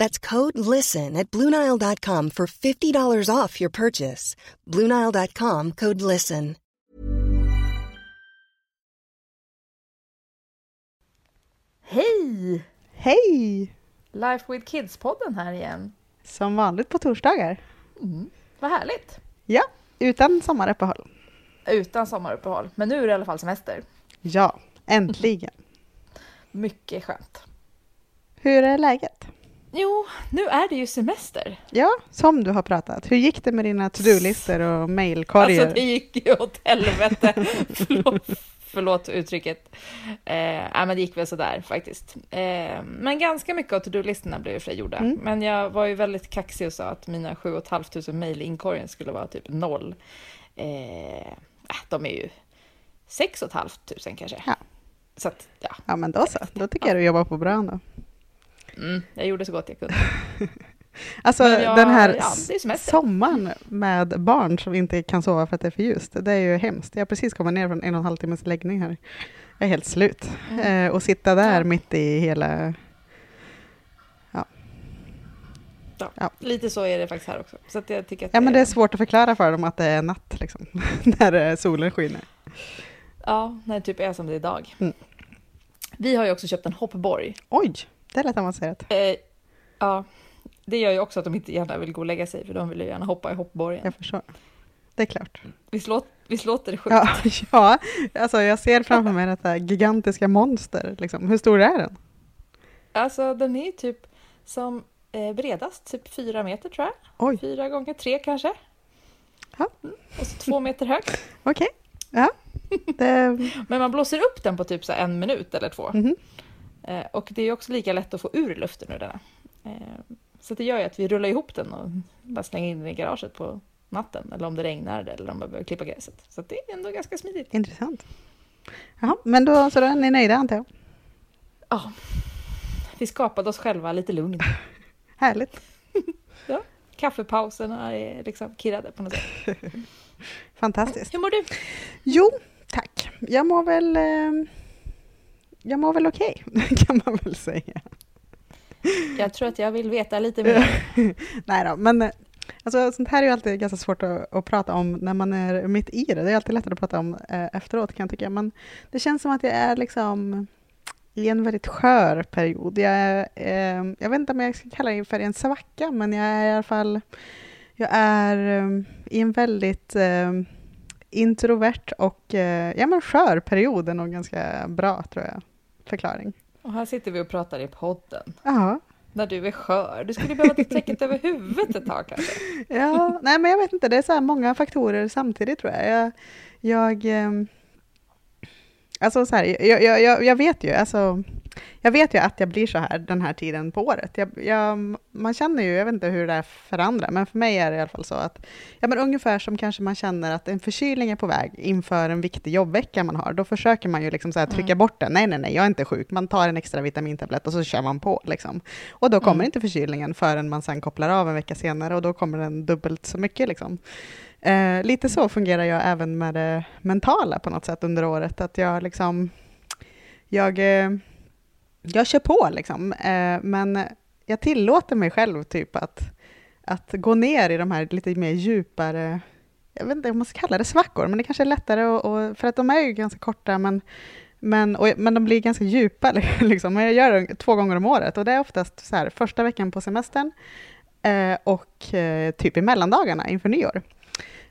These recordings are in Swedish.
That's code LISTEN at Bluenile.com for $50 off your purchase. Bluenile.com code LISTEN. Hej! Hej! Life with Kids-podden här igen. Som vanligt på torsdagar. Vad härligt! Ja, utan sommaruppehåll. Utan sommaruppehåll. Men nu är det i alla fall semester. Ja, äntligen. Mycket skönt. Hur är läget? Jo, nu är det ju semester. Ja, som du har pratat. Hur gick det med dina to-do-listor och mejlkorgar? Alltså det gick ju åt helvete. förlåt, förlåt uttrycket. Eh, nej, men det gick väl sådär faktiskt. Eh, men ganska mycket av to-do-listorna blev ju för gjorda. Mm. Men jag var ju väldigt kaxig och sa att mina 7 500 mejl i inkorgen skulle vara typ noll. Eh, de är ju 6 500 kanske. Ja. Så att, ja. Ja, men då så. Då tycker jag du jobbar på bra ändå. Mm, jag gjorde så gott jag kunde. Alltså jag- den här ja, det sommaren med barn som inte kan sova för att det är för ljust, det är ju hemskt. Jag har precis kommit ner från en och en halv timmes läggning här. Jag är helt slut. Mm. Eh, och sitta där Ja. mitt i hela... Ja, Ja. Lite så är det faktiskt här också. Så jag tycker att Ja, men det är svårt att förklara för dem att det är natt, liksom, när eh, solen skiner. Ja, när det typ är som det är idag. Mm. Vi har ju också köpt en hoppborg. Oj, det lät avancerat. Eh, ja, det gör ju också att de inte gärna vill gå och lägga sig, för de vill ju gärna hoppa i hoppborgen. Jag förstår. Det är klart. Visst, låt, visst låter det sjukt? Ja, ja, alltså jag ser framför mig detta gigantiska monster. Liksom. Hur stor är den? Alltså, den är typ som eh, bredast, typ fyra meter tror jag. Oj, Fyra gånger tre kanske. Ja. Mm. Och så två meter hög. okej. Ja. Det, Men man blåser upp den på typ så en minut eller två. mhm. Eh, och det är också lika lätt att få ur luften ur den. Eh, så det gör ju att vi rullar ihop den och bara slänger in den i garaget på natten. Eller om det regnar eller om man behöver klippa gräset. Så det är ändå ganska smidigt. Intressant. Jaha, men då, så då är ni nöjda antar jag? Ja, vi skapade oss själva lite lugn. Härligt. Kaffepauserna är liksom kirrade på något sätt. Fantastiskt. Hur mår du? Jo, tack. Jag mår väl... Eh, jag mår väl okej, kan man väl säga. Jag tror att jag vill veta lite mer. Nej då, men eh, alltså, sånt här är ju alltid ganska svårt att, att prata om när man är mitt i det. Det är alltid lättare att prata om eh, efteråt kan jag tycka. Men det känns som att jag är liksom i en väldigt skör period. Jag, eh, jag vet inte om jag ska kalla det för en svacka, men jag är i alla fall jag är eh, i en väldigt eh, introvert och eh, ja, men skör period är nog ganska bra, tror jag, förklaring. Och här sitter vi och pratar i podden. Ja, När du är skör. Du skulle behöva ta täcket över huvudet ett tag kanske. Ja, nej men jag vet inte, det är så här många faktorer samtidigt tror jag. Jag, jag ehm, alltså så här, jag, jag, jag, jag vet ju, alltså, jag vet ju att jag blir så här den här tiden på året. Jag, jag, man känner ju, jag vet inte hur det är för andra, men för mig är det i alla fall så att, ja men ungefär som kanske man känner att en förkylning är på väg inför en viktig jobbvecka man har, då försöker man ju liksom så trycka Mm. bort den. Nej, nej, nej, jag är inte sjuk. Man tar en extra vitamintablett och så kör man på liksom. Och då kommer Mm. inte förkylningen förrän man sen kopplar av en vecka senare och då kommer den dubbelt så mycket. Liksom. Eh, lite så fungerar jag även med det mentala på något sätt under året. Att jag liksom, jag, eh, jag kör på liksom. Eh, men jag tillåter mig själv typ att, att gå ner i de här lite mer djupare, jag vet inte om man ska kalla det svackor, men det kanske är lättare och, och för att de är ju ganska korta, men men, och, men de blir ganska djupa. Liksom. Men Jag gör det två gånger om året och det är oftast så här, första veckan på semestern eh, och eh, typ i mellandagarna inför nyår.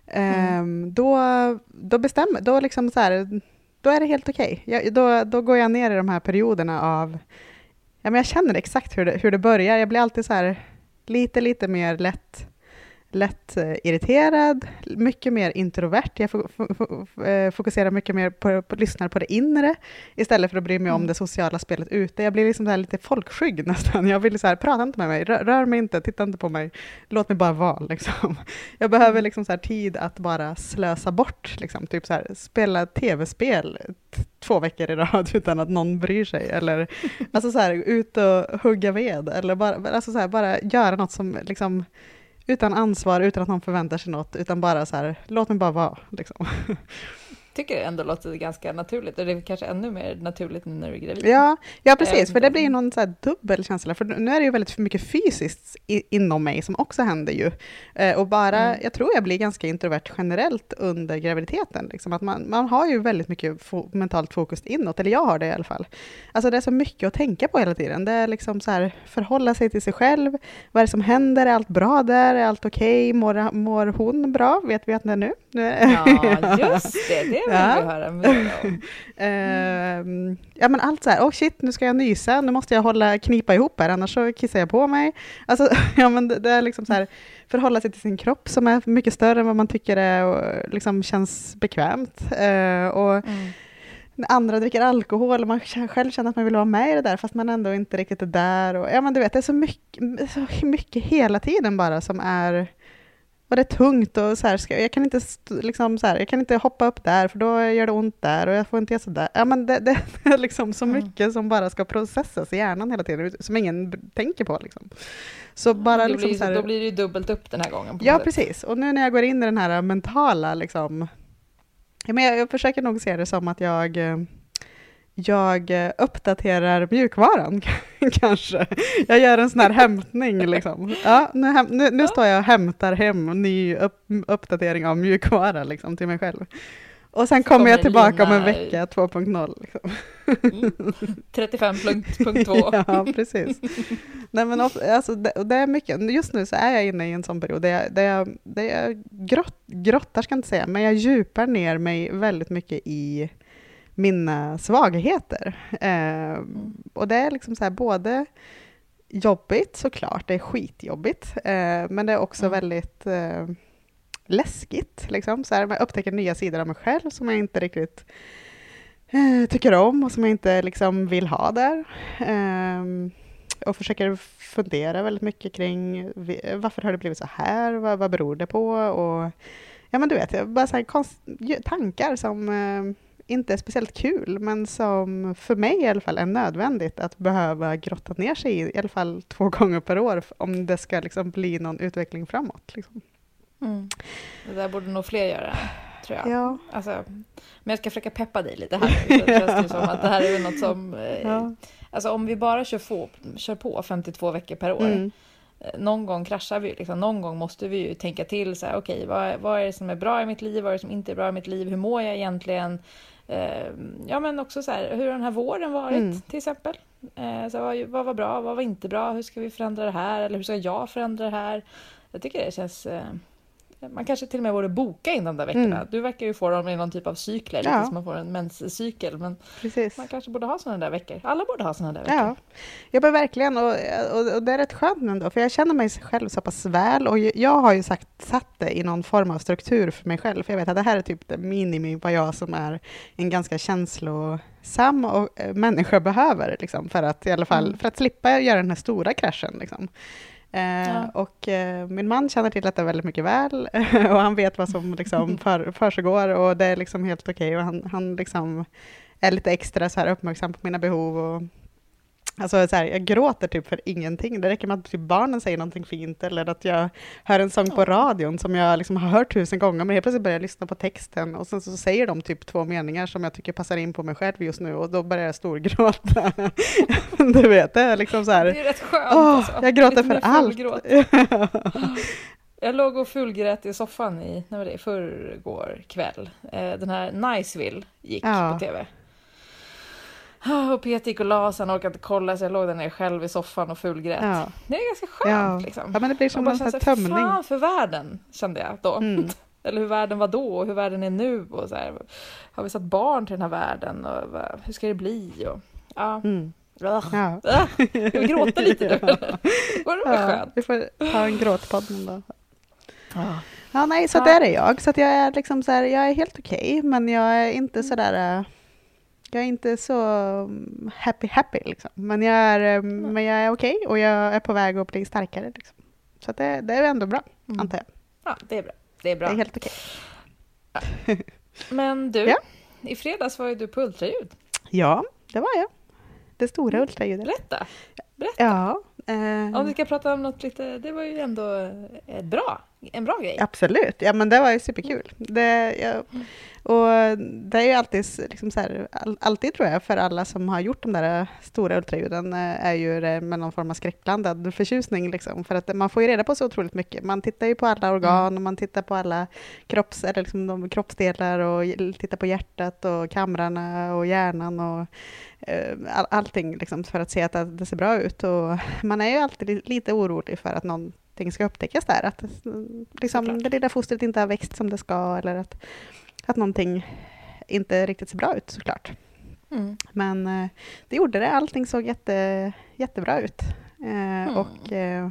Mm. Då, då bestämmer, då liksom så här, då är det helt okej. Okay. Då, då går jag ner i de här perioderna av, ja men jag känner exakt hur det, hur det börjar. Jag blir alltid så här lite, lite mer lätt lätt eh, irriterad, mycket mer introvert. Jag eh, fokuserar mycket mer på, på lyssnar på det inre istället för att bry mig om mm. det sociala spelet ute. Jag blir liksom så lite folkskygg nästan. Jag vill så här, prata inte med mig, rör, rör, mig inte, titta inte på mig, låt mig bara vara. Liksom. Jag behöver mm. liksom så tid att bara slösa bort, liksom. typ så här, spela tv-spel två veckor i rad utan att någon bryr sig. Eller alltså så här, ut och hugga ved, eller bara, alltså så här, bara göra något som liksom utan ansvar, utan att någon förväntar sig något, utan bara så här, låt mig bara vara. Liksom. tycker det ändå låter ganska naturligt och det är kanske ännu mer naturligt nu när du är gravid. Ja, ja precis, för det blir någon så dubbel känsla, för nu är det ju väldigt mycket fysiskt inom mig som också händer ju. Eh, och bara, mm. jag tror jag blir ganska introvert generellt under graviditeten, liksom, att man, man har ju väldigt mycket fo mentalt fokus inåt, eller jag har det i alla fall. Alltså det är så mycket att tänka på hela tiden, det är liksom så här, förhålla sig till sig själv, vad är det som händer, är allt bra där, är allt okej, okay? mår, mår hon bra, vet vi att det är nu? Ja, just det, det vill ja. vi höra mer om. uh, ja, men allt så här, oh shit, nu ska jag nysa, nu måste jag hålla, knipa ihop här, annars så kissar jag på mig. Alltså, ja, men det, det är liksom så här, förhålla sig till sin kropp som är mycket större än vad man tycker är och liksom känns bekvämt. Uh, och mm. Andra dricker alkohol och man själv känner att man vill vara med i det där fast man ändå inte riktigt är där. Och, ja, men du vet, det är så mycket, så mycket hela tiden bara som är och det tungt och så här, ska, jag, kan inte, liksom, så här, jag kan inte hoppa upp där för då gör det ont där och jag får inte göra sådär. Ja, men det, det, är liksom så mycket mm. som bara ska processas i hjärnan hela tiden, som ingen tänker på. Liksom. Så bara, liksom, blir, så här, då blir det ju dubbelt upp den här gången. ja, precis. Och nu när jag går in i den här mentala, liksom, ja, men jag, jag försöker nog se det som att jag eh, jag eh, uppdaterar mjukvaran kanske. Jag gör en sån här hämtning liksom. Ja, nu, nu, nu står jag och hämtar hem ny upp, uppdatering av mjukvara liksom, till mig själv. Och sen kommer, kommer jag tillbaka om en vecka 2.0. Liksom. Mm. 35.2. ja, precis. Nej, men alltså, det, det, är mycket. Just nu så är jag inne i en sån period där jag, där jag, där jag grott, grottar, ska jag inte säga, men jag djupar ner mig väldigt mycket i mina svagheter. Eh. Och det är liksom så här både jobbigt såklart, det är skitjobbigt, eh, men det är också mm. väldigt eh, läskigt. Liksom. Så här, man upptäcker nya sidor av mig själv som jag inte riktigt eh, tycker om och som jag inte liksom, vill ha där. Ehm, och försöker fundera väldigt mycket kring varför har det blivit så här, vad, vad beror det på? Och, ja men du vet, bara så här, tankar som eh, inte är speciellt kul, men som för mig i alla fall är nödvändigt att behöva grotta ner sig i, i alla fall två gånger per år, om det ska liksom bli någon utveckling framåt. Liksom. Mm. Det där borde nog fler göra, tror jag. Ja. Alltså, men jag ska försöka peppa dig lite här. Så det känns det som att det här är något som... Eh, ja. Alltså om vi bara kör på, kör på 52 veckor per år, mm eh, någon gång kraschar vi, liksom, någon gång måste vi ju tänka till så här, okay, vad, vad är det som är bra i mitt liv, vad är det som inte är bra i mitt liv, hur mår jag egentligen? Eh, ja, men också så här, hur har den här våren varit mm. till exempel? Eh, så vad, vad var bra, vad var inte bra, hur ska vi förändra det här eller hur ska jag förändra det här? Jag tycker det känns eh, man kanske till och med borde boka in de där veckorna. Mm. Du verkar ju få dem i någon typ av cykler, ja. som man får en menscykel. Men Precis. man kanske borde ha sådana där veckor. Alla borde ha sådana där veckor. Ja, ja men verkligen. Och, och, och, det är rätt skönt ändå, för jag känner mig själv så pass väl. Och jag har ju sagt, satt det i någon form av struktur för mig själv. För jag vet att det här är typ det minimi vad jag som är en ganska känslosam och, äh, människa behöver. Liksom, för, att, i alla fall, mm. för att slippa göra den här stora kraschen. Liksom. Eh, ja. Och eh, min man känner till detta väldigt mycket väl och han vet vad som liksom för, försiggår och det är liksom helt okej okay. och han, han liksom är lite extra så här uppmärksam på mina behov och Alltså så här, jag gråter typ för ingenting. Det räcker med att typ barnen säger någonting fint eller att jag hör en sång på radion som jag liksom har hört tusen gånger, men helt plötsligt börjar jag lyssna på texten och sen så säger de typ två meningar som jag tycker passar in på mig själv just nu och då börjar jag storgråta. du vet, det är liksom så här. Det är rätt skönt. Åh, alltså. Jag gråter för allt. Jag låg och fullgrät i soffan i, när var det, förrgår kväll. Eh, den här Niceville gick ja. på tv. Och Peter gick och la sig, han orkade inte kolla så jag låg där nere själv i soffan och fulgrät. Ja. Det är ganska skönt ja. liksom. Ja, men det blir som en tömning. Fan för världen, kände jag då. Mm. Eller hur världen var då och hur världen är nu. Och så här, har vi satt barn till den här världen? Och hur ska det bli? Och, ja. Mm. Ja. Ah, Ska vi gråta lite nu? Var det Ja, skönt? vi får ha en gråtpodd någon dag. Ja. Ja, nej, så Ja. där är jag. Så jag är liksom så här, jag är helt okej, men jag är inte så där... Jag är inte så mm, happy happy liksom. Men jag är, äh, men jag är okej och jag är på väg att bli starkare liksom. Så det, det är ändå bra, Mm. antar jag. ja, det är bra. Det är bra. Det är helt okej. Men du, Ja. i fredags var ju du på ultraljud. Ja, det var jag. Det stora Mm. ultraljudet. Berätta. Ja. eh, Om vi ska prata om något lite, det var ju ändå ett bra, en bra grej. Absolut, ja men det var ju superkul. Det, jag, och det är ju alltid, liksom så här, all, alltid tror jag, för alla som har gjort de där stora ultraljuden, eh, är ju det med någon form av skräckblandad förtjusning. Liksom, för att man får ju reda på så otroligt mycket. Man tittar ju på alla organ och man tittar på alla kropps, eller liksom de kroppsdelar och tittar på hjärtat och kamrarna och hjärnan och eh, all, allting liksom, för att se att det- ser bra ut. Och man är ju alltid li- lite orolig för att någonting ska upptäckas där. Att det- liksom, det lilla fostret inte har växt som det ska eller att, att någonting inte riktigt ser bra ut såklart. Mm. Men eh, det gjorde det. Allting såg jätte, jättebra ut. Eh, Och eh,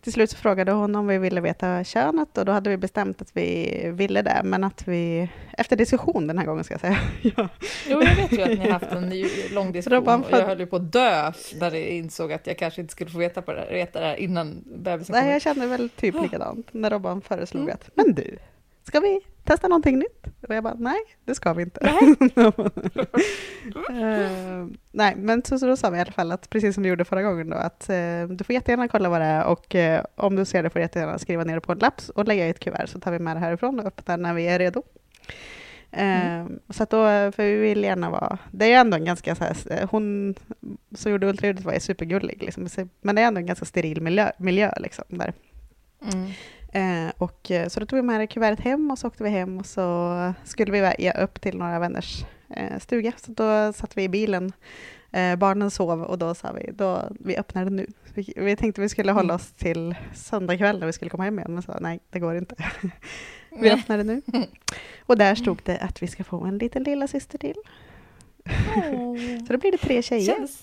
till slut så frågade hon om vi ville veta könet och då hade vi bestämt att vi ville det. Men att vi, efter diskussion den här gången ska jag säga. ja. Jo, jag vet ju att ni har haft en lång diskussion och jag höll ju på att dö när jag insåg att jag kanske inte skulle få veta, på det, här- veta det här innan bebisen Nej, kom jag ut. kände väl typ likadant när Robban föreslog Mm. att, men du, ska vi testa någonting nytt? Och jag bara, nej, det ska vi inte. Eh, nej, men så, så då sa vi i alla fall att precis som vi gjorde förra gången då, att eh, du får jättegärna kolla vad det är och eh, om du ser det får du jättegärna skriva ner det på en lapp och lägga i ett kuvert så tar vi med det härifrån och öppnar när vi är redo. Eh, Så att då, för vi vill gärna vara, det är ändå en ganska så här, hon som gjorde ultraljudet var ju supergullig, liksom, men det är ändå en ganska steril miljö, miljö liksom, där. Mm. Eh, och, eh, så då tog vi med det kuvertet hem och så åkte vi hem och så skulle vi ge upp till några vänners eh, stuga. Så då satt vi i bilen, eh, barnen sov och då sa vi, då, vi öppnar det nu. Vi, vi tänkte vi skulle hålla oss till söndag kväll när vi skulle komma hem igen, men sa nej, det går inte. vi öppnar det nu. Och där stod det att vi ska få en liten lilla syster till. Så då blir det tre tjejer. Känns,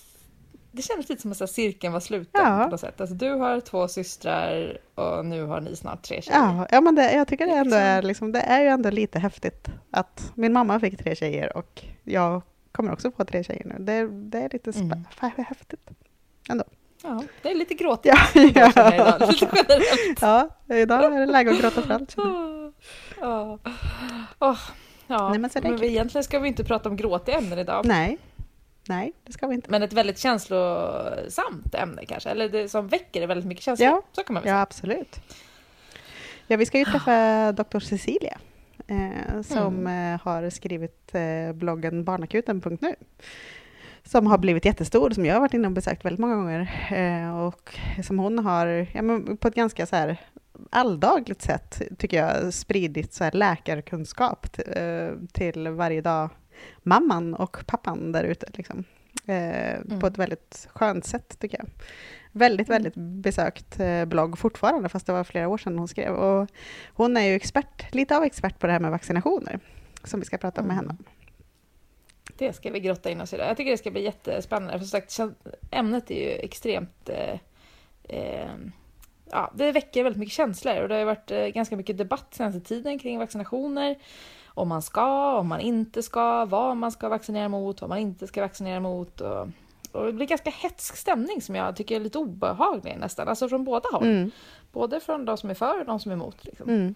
det kändes lite som att cirkeln var sluten Ja. på något sätt. Alltså, du har två systrar och nu har ni snart tre tjejer. Ja, ja men det, jag tycker det ändå liksom- är, liksom, det är ju ändå lite häftigt att min mamma fick tre tjejer och jag kommer också få tre tjejer nu. Det, det är lite Mm. häftigt. Ja, det är lite gråtigt. Ja, ja. idag, lite generellt. ja, idag är det läge att gråta för allt. känner jag. Ja. Nej, men men vi, egentligen ska vi inte prata om gråtiga ämnen idag. Nej, nej, det ska vi inte. Men ett väldigt känslosamt ämne kanske, eller det som väcker väldigt mycket känslor. Ja. Så kan man väl Ja, säga. absolut. Ja, vi ska ju träffa doktor Cecilia eh, som Mm. eh, har skrivit eh, bloggen barnakuten.nu som har blivit jättestor, som jag har varit inne och besökt väldigt många gånger eh, och som hon har ja, men på ett ganska så här alldagligt sätt, tycker jag, spridit så här läkarkunskap eh, till varje dag mamman och pappan där ute. Liksom. Eh, På ett väldigt skönt sätt, tycker jag. Väldigt, Mm. väldigt besökt eh, blogg fortfarande, fast det var flera år sedan hon skrev. Och hon är ju expert, lite av expert på det här med vaccinationer, som vi ska prata med Mm. henne. Det ska vi grotta in oss i. Då. Jag tycker det ska bli jättespännande. För sagt, ämnet är ju extremt... Eh, eh, ja, det väcker väldigt mycket känslor och det har ju varit eh, ganska mycket debatt senaste tiden kring vaccinationer. Om man ska, om man inte ska, vad man ska vaccinera mot, vad man inte ska vaccinera mot. Och, och det blir ganska hetsk stämning som jag tycker är lite obehaglig nästan. Alltså från båda håll. Mm. Både från de som är för och de som är emot. Liksom. Mm.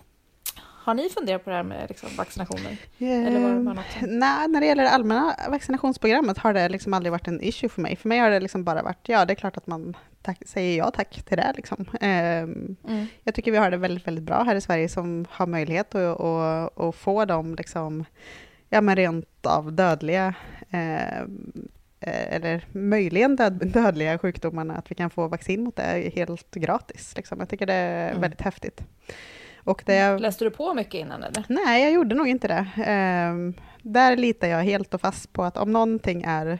Har ni funderat på det här med liksom, vaccinationer? Eller var det bara något som- Nej, när det gäller det allmänna vaccinationsprogrammet har det liksom aldrig varit en issue för mig. För mig har det liksom bara varit, ja det är klart att man tack, säger ja tack till det. Liksom. Ehm, Mm. jag tycker vi har det väldigt, väldigt bra här i Sverige som har möjlighet att, att, att få de liksom, ja, men rent av dödliga eh, eh, eller möjligen död, dödliga sjukdomarna, att vi kan få vaccin mot det helt gratis. Liksom. Jag tycker det är Mm. väldigt häftigt. Och det, Läste du på mycket innan eller? Nej, jag gjorde nog inte det. Ehm, där litar jag helt och fast på att om någonting är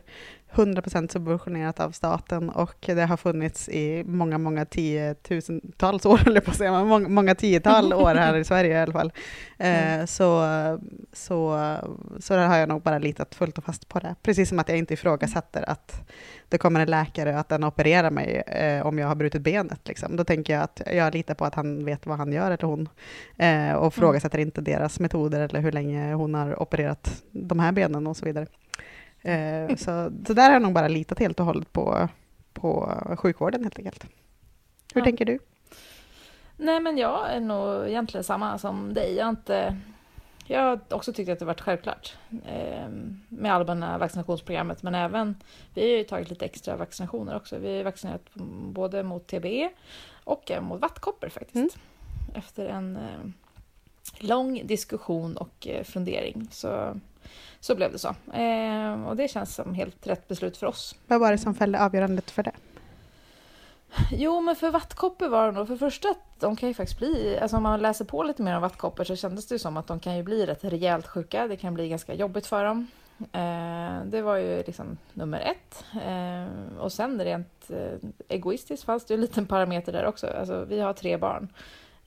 100% subventionerat av staten och det har funnits i många, många tiotusentals år, eller på att säga, många, många tiotal år här i Sverige i alla fall. Mm. Så, så, så där har jag nog bara litat fullt och fast på det. Precis som att jag inte ifrågasätter att det kommer en läkare och att den opererar mig eh, om jag har brutit benet. Liksom. Då tänker jag att jag litar på att han vet vad han gör, eller hon, eh, och ifrågasätter mm. inte deras metoder eller hur länge hon har opererat de här benen och så vidare. Eh, så, så där har jag nog bara litat helt och hållet på, på sjukvården helt enkelt. Hur ja. tänker du? Nej, men jag är nog egentligen samma som dig. Jag har, inte, jag har också tyckt att det varit självklart eh, med allmänna vaccinationsprogrammet, men även vi har ju tagit lite extra vaccinationer också. Vi har vaccinerat både mot TBE och mot vattkoppor faktiskt. Mm. Efter en eh, lång diskussion och eh, fundering så så blev det så. Eh, och det känns som helt rätt beslut för oss. Vad var det som fällde avgörandet för det? Jo, men för vattkoppor var det nog för första att de kan ju faktiskt bli, alltså om man läser på lite mer om vattkoppor så kändes det som att de kan ju bli rätt rejält sjuka. Det kan bli ganska jobbigt för dem. Eh, det var ju liksom nummer ett. Eh, och sen rent eh, egoistiskt fanns det ju en liten parameter där också. Alltså, vi har tre barn.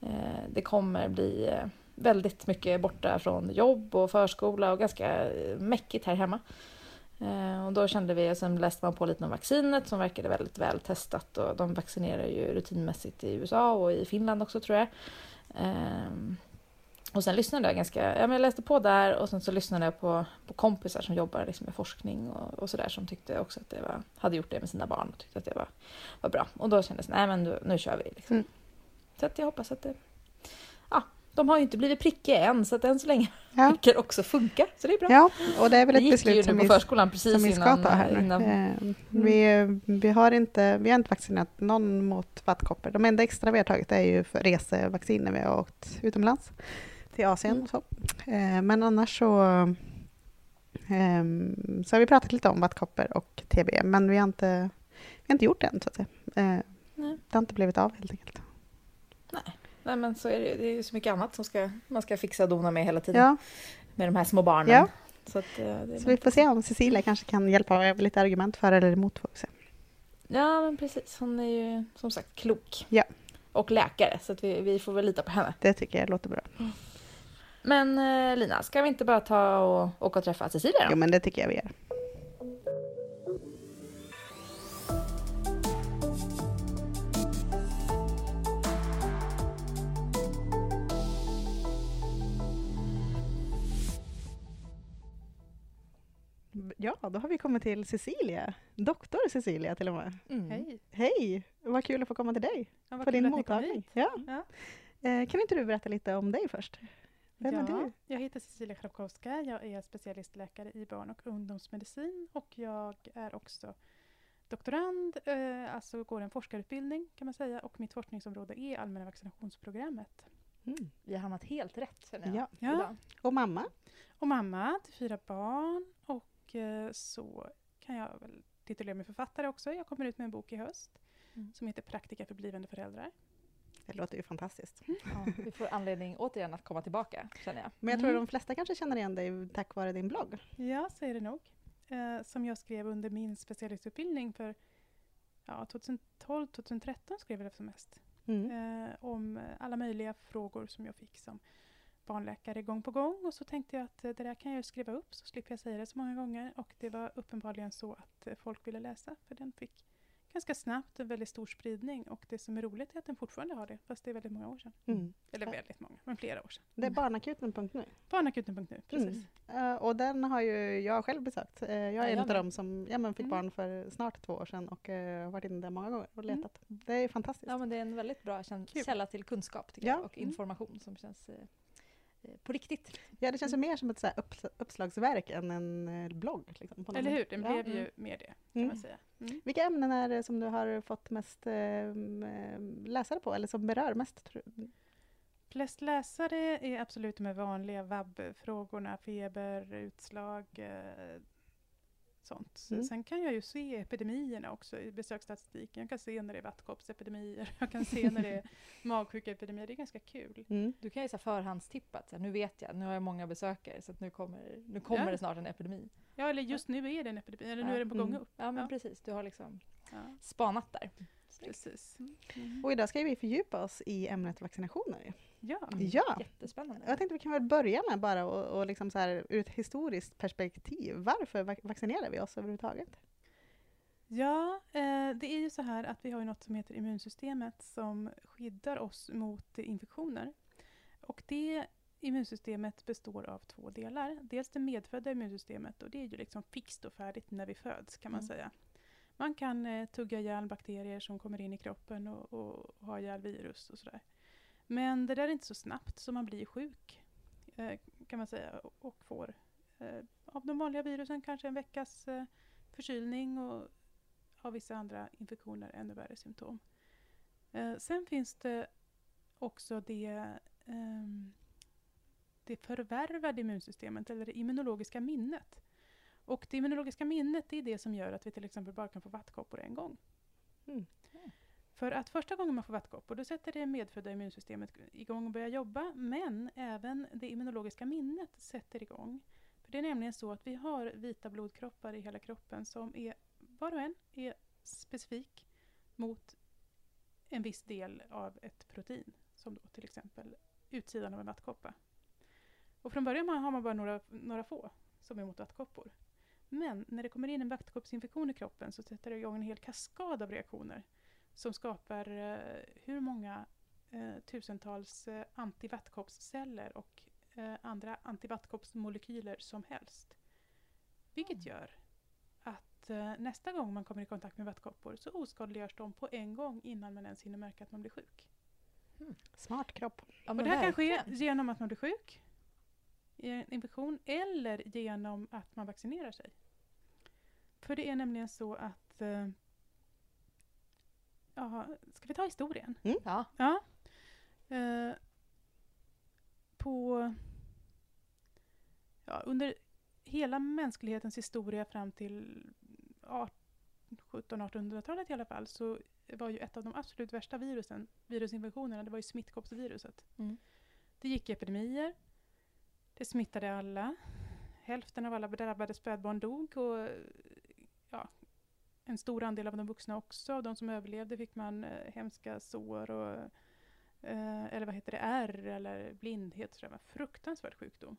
Eh, det kommer bli eh, väldigt mycket borta från jobb och förskola och ganska mäckigt här hemma. Eh, och då kände vi, och sen läste man på lite om vaccinet som verkade väldigt väl testat och de vaccinerar ju rutinmässigt i USA och i Finland också tror jag. Ehm, och sen lyssnade jag ganska, ja, men jag läste på där och sen så lyssnade jag på, på kompisar som jobbar liksom med forskning och, och sådär som tyckte också att det var, hade gjort det med sina barn och tyckte att det var, var bra. Och då kändes det, nej men nu, nu kör vi. Liksom. Mm. Så att jag hoppas att det, ja, de har ju inte blivit prickiga än, så att än så länge ja. verkar också funka. Så det är bra. Ja, och det är väl ett beslut som vi, förskolan precis som vi ska ta här innan. Eh, mm. vi, vi, har inte, vi har inte vaccinerat någon mot vattkoppor. De enda extra vi har tagit är ju resevaccin när vi har åkt utomlands till Asien. Mm. Så. Eh, men annars så, ehm, så har vi pratat lite om vattkoppor och TB, men vi har inte, vi har inte gjort det än, så att säga. Eh, det har inte blivit av helt enkelt. Nej. Nej men så är det Det är ju så mycket annat som ska, man ska fixa och dona med hela tiden. Ja. Med de här små barnen. Ja. Så, att, eh, så vi får se om Cecilia kanske kan hjälpa med lite argument för eller emot. Får. Ja men precis, hon är ju som sagt klok. Ja. Och läkare, så vi, vi får väl lita på henne. Det tycker jag låter bra. Men eh, Lina, ska vi inte bara ta och åka och träffa Cecilia då? Jo men det tycker jag vi gör. Ja, då har vi kommit till Cecilia. Doktor Cecilia till och med. Mm. Hej! Hej! Vad kul att få komma till dig ja, på din mottagning. Ja. ja. Eh, kan inte du berätta lite om dig först? Vem ja, är du? Jag heter Cecilia Chrapkowska. Jag är specialistläkare i barn och ungdomsmedicin och jag är också doktorand, eh, alltså går en forskarutbildning kan man säga och mitt forskningsområde är allmänna vaccinationsprogrammet. Mm. Vi har hamnat helt rätt känner jag. Ja. ja. Och mamma? Och mamma till fyra barn och så kan jag väl titulera mig författare också. Jag kommer ut med en bok i höst mm. som heter Praktika för blivande föräldrar. Det låter ju fantastiskt. Mm. Ja, vi får anledning återigen att komma tillbaka, känner jag. Men jag tror mm. de flesta kanske känner igen dig tack vare din blogg? Ja, så är det nog. Eh, som jag skrev under min specialistutbildning för ja, 2012-2013 skrev jag det som mest. Mm. Eh, om alla möjliga frågor som jag fick som barnläkare gång på gång och så tänkte jag att eh, det där kan jag skriva upp så slipper jag säga det så många gånger och det var uppenbarligen så att eh, folk ville läsa för den fick ganska snabbt en väldigt stor spridning och det som är roligt är att den fortfarande har det fast det är väldigt många år sedan. Mm. Eller väldigt många, men flera år sedan. Det är barnakuten.nu? Barnakuten.nu, precis. Mm. Uh, och den har ju jag själv besökt. Uh, jag är en av dem som ja, men fick mm. barn för snart två år sedan och uh, har varit inne där många gånger och mm. letat. Det är fantastiskt. Ja men det är en väldigt bra källa till kunskap ja. jag, och mm. information som känns på riktigt. Ja, det känns ju mer som ett så upp, uppslagsverk än en eh, blogg. Liksom, Eller hur, den blev ja. ju mer det, kan mm. man säga. Mm. Vilka ämnen är det som du har fått mest eh, läsare på, eller som berör mest? Flest läsare är absolut de vanliga vab-frågorna, feber, utslag, eh, sånt. Mm. Sen kan jag ju se epidemierna också i besöksstatistiken. Jag kan se när det är vattkoppsepidemier, jag kan se när det är magsjukaepidemier. Det är ganska kul. Mm. Du kan ju så förhandstippa att så här, nu vet jag, nu har jag många besökare så att nu kommer, nu kommer Ja. det snart en epidemi. Ja, eller just nu är det en epidemi, eller nu Ja. är den på gång Mm. upp. Ja men Ja. precis, du har liksom Ja, spanat där. precis. Och idag ska vi fördjupa oss i ämnet vaccinationer. Ja. Ja, Jättespännande. jag tänkte vi kan väl börja med bara och, och liksom så här, ur ett historiskt perspektiv. Varför vac- vaccinerar vi oss överhuvudtaget? Ja, eh, det är ju så här att vi har ju något som heter immunsystemet som skyddar oss mot infektioner. Och det immunsystemet består av två delar. Dels det medfödda immunsystemet och det är ju liksom fixt och färdigt när vi föds kan man Mm. säga. Man kan eh, tugga ihjäl bakterier som kommer in i kroppen och, och ha ihjäl virus och sådär. Men det där är inte så snabbt så man blir sjuk eh, kan man säga och- får eh, av de vanliga virusen kanske en veckas eh, förkylning och av vissa andra infektioner ännu värre symptom. Sen finns det också det, ehm, det förvärvade immunsystemet, eller det immunologiska minnet. Och det immunologiska minnet det är det som gör att vi till exempel bara kan få vattkoppor en gång. Mm. För att första gången man får vattkoppor, då sätter det medfödda immunsystemet igång och börjar jobba, men även det immunologiska minnet sätter igång. För det är nämligen så att vi har vita blodkroppar i hela kroppen som är, var och en är specifik mot en viss del av ett protein, som då till exempel utsidan av en vattkoppa. Och från början har man bara några, några få som är mot vattkoppor. Men när det kommer in en vattkoppsinfektion i kroppen så sätter det igång en hel kaskad av reaktioner som skapar eh, hur många eh, tusentals eh, antivattkoppsceller och andra antivattkoppsmolekyler som helst. Vilket gör att nästa gång man kommer i kontakt med vattkoppor så oskadliggörs de på en gång innan man ens hinner märka att man blir sjuk. Smart kropp. Ja, Och det här kan ske genom att man blir sjuk i en infektion eller genom att man vaccinerar sig. För det är nämligen så att... Eh, ja, ska vi ta historien? Ja. Ja. Eh, på... Ja, under hela mänsklighetens historia fram till 1700-1800-talet i alla fall så var ju ett av de absolut värsta virusen, virusinfektionerna, det var ju smittkoppsviruset. Mm. Det gick epidemier. Det smittade alla. Hälften av alla drabbade spädbarn dog och ja, en stor andel av de vuxna också. De som överlevde fick man eh, hemska sår och eh, eller vad heter det, ärr eller blindhet. Så det var fruktansvärd sjukdom.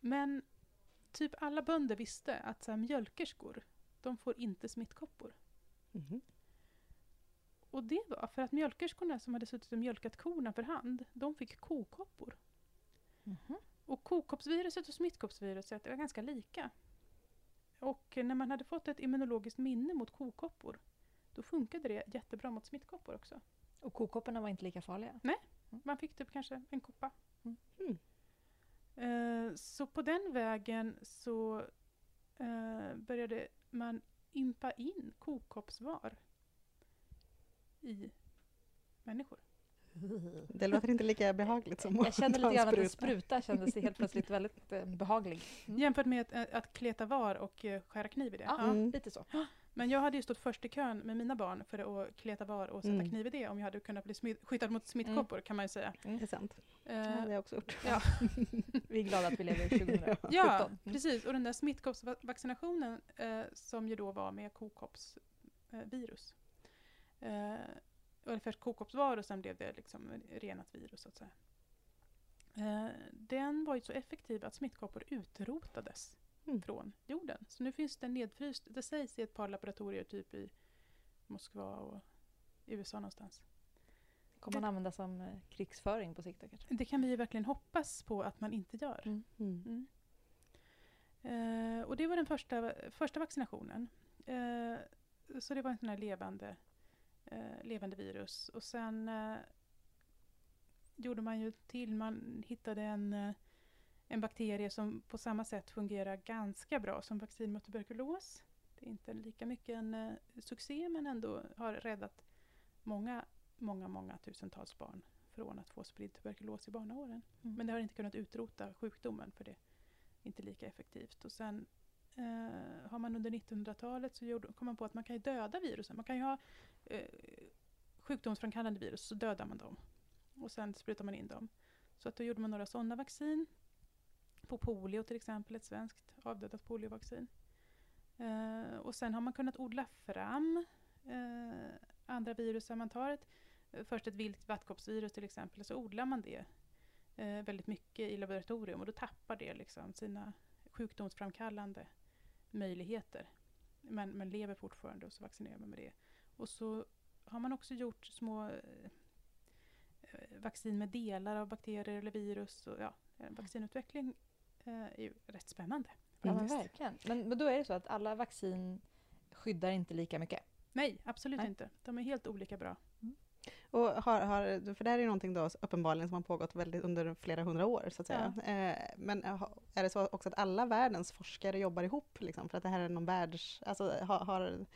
Men typ alla bönder visste att så här, mjölkerskor, de får inte smittkoppor. Mhm. Och det var för att mjölkerskorna som hade suttit och mjölkat korna för hand, de fick kokoppor. Mhm. Och kokoppsviruset och smittkoppsviruset var ganska lika. Och när man hade fått ett immunologiskt minne mot kokoppor, då funkade det jättebra mot smittkoppor också. Och kokopporna var inte lika farliga. Man fick typ kanske en koppa. Mm. Eh, så på den vägen så eh, började man ympa in kokoppsvar i människor. Det låter inte lika behagligt som Jag kände lite grann att en spruta. kändes helt plötsligt väldigt eh, behaglig. Mm. Jämfört med att, eh, att kleta var och eh, skära kniv i det. Ja, Ja. Mm. lite så. Men jag hade ju stått först i kön med mina barn för att kleta var och sätta Mm. kniv i det om jag hade kunnat bli smitt, skyddad mot smittkoppor kan man ju säga. Det är sant. Det hade jag också gjort. ja. Vi är glada att vi lever i 2017. Ja, Mm. precis. Och den där smittkoppsvaccinationen eh, som ju då var med kokoppsvirus. Eh, eller först kokoppsvar och sen blev det liksom renat virus så att säga. Eh, den var ju så effektiv att smittkoppor utrotades Mm. från jorden. Så nu finns den nedfryst, det sägs i ett par laboratorier typ i Moskva och i USA någonstans. Kommer man använda som eh, krigsföring på sikt kanske? Det kan vi verkligen hoppas på att man inte gör. Mm. Mm. Mm. Eh, och det var den första, första vaccinationen. Eh, så det var en sån här levande, eh, levande virus. Och sen eh, gjorde man ju till, man hittade en, eh, en bakterie som på samma sätt fungerar ganska bra som vaccin mot tuberkulos. Det är inte lika mycket en eh, succé men ändå har räddat många, många, många tusentals barn från att få spridd tuberkulos i barnaåren. Mm. Men det har inte kunnat utrota sjukdomen för det är inte lika effektivt. Och sen eh, har man under 1900-talet så gjorde, kom man på att man kan ju döda virusen. Man kan ju ha eh, sjukdomsframkallande virus, så dödar man dem. Och sen sprutar man in dem. Så att då gjorde man några sådana vaccin. På polio till exempel, ett svenskt avdödat poliovaccin. Eh, och sen har man kunnat odla fram eh, andra virus. Man tar ett, först ett vilt vattkoppsvirus till exempel, så odlar man det eh, väldigt mycket i laboratorium och då tappar det liksom sina sjukdomsframkallande möjligheter. Men, men lever fortfarande och så vaccinerar man med det. Och så har man också gjort små eh, vaccin med delar av bakterier eller virus. Och, ja, vaccinutveckling eh, är ju rätt spännande. Ja, men verkligen. Men, men då är det så att alla vaccin skyddar inte lika mycket? Nej, absolut Nej. inte. De är helt olika bra. Och har, har, för det här är ju någonting då uppenbarligen som har pågått väldigt under flera hundra år, så att säga. Ja. Eh, men är det så också att alla världens forskare jobbar ihop, liksom, för att det här är någon världs... Alltså, har, har,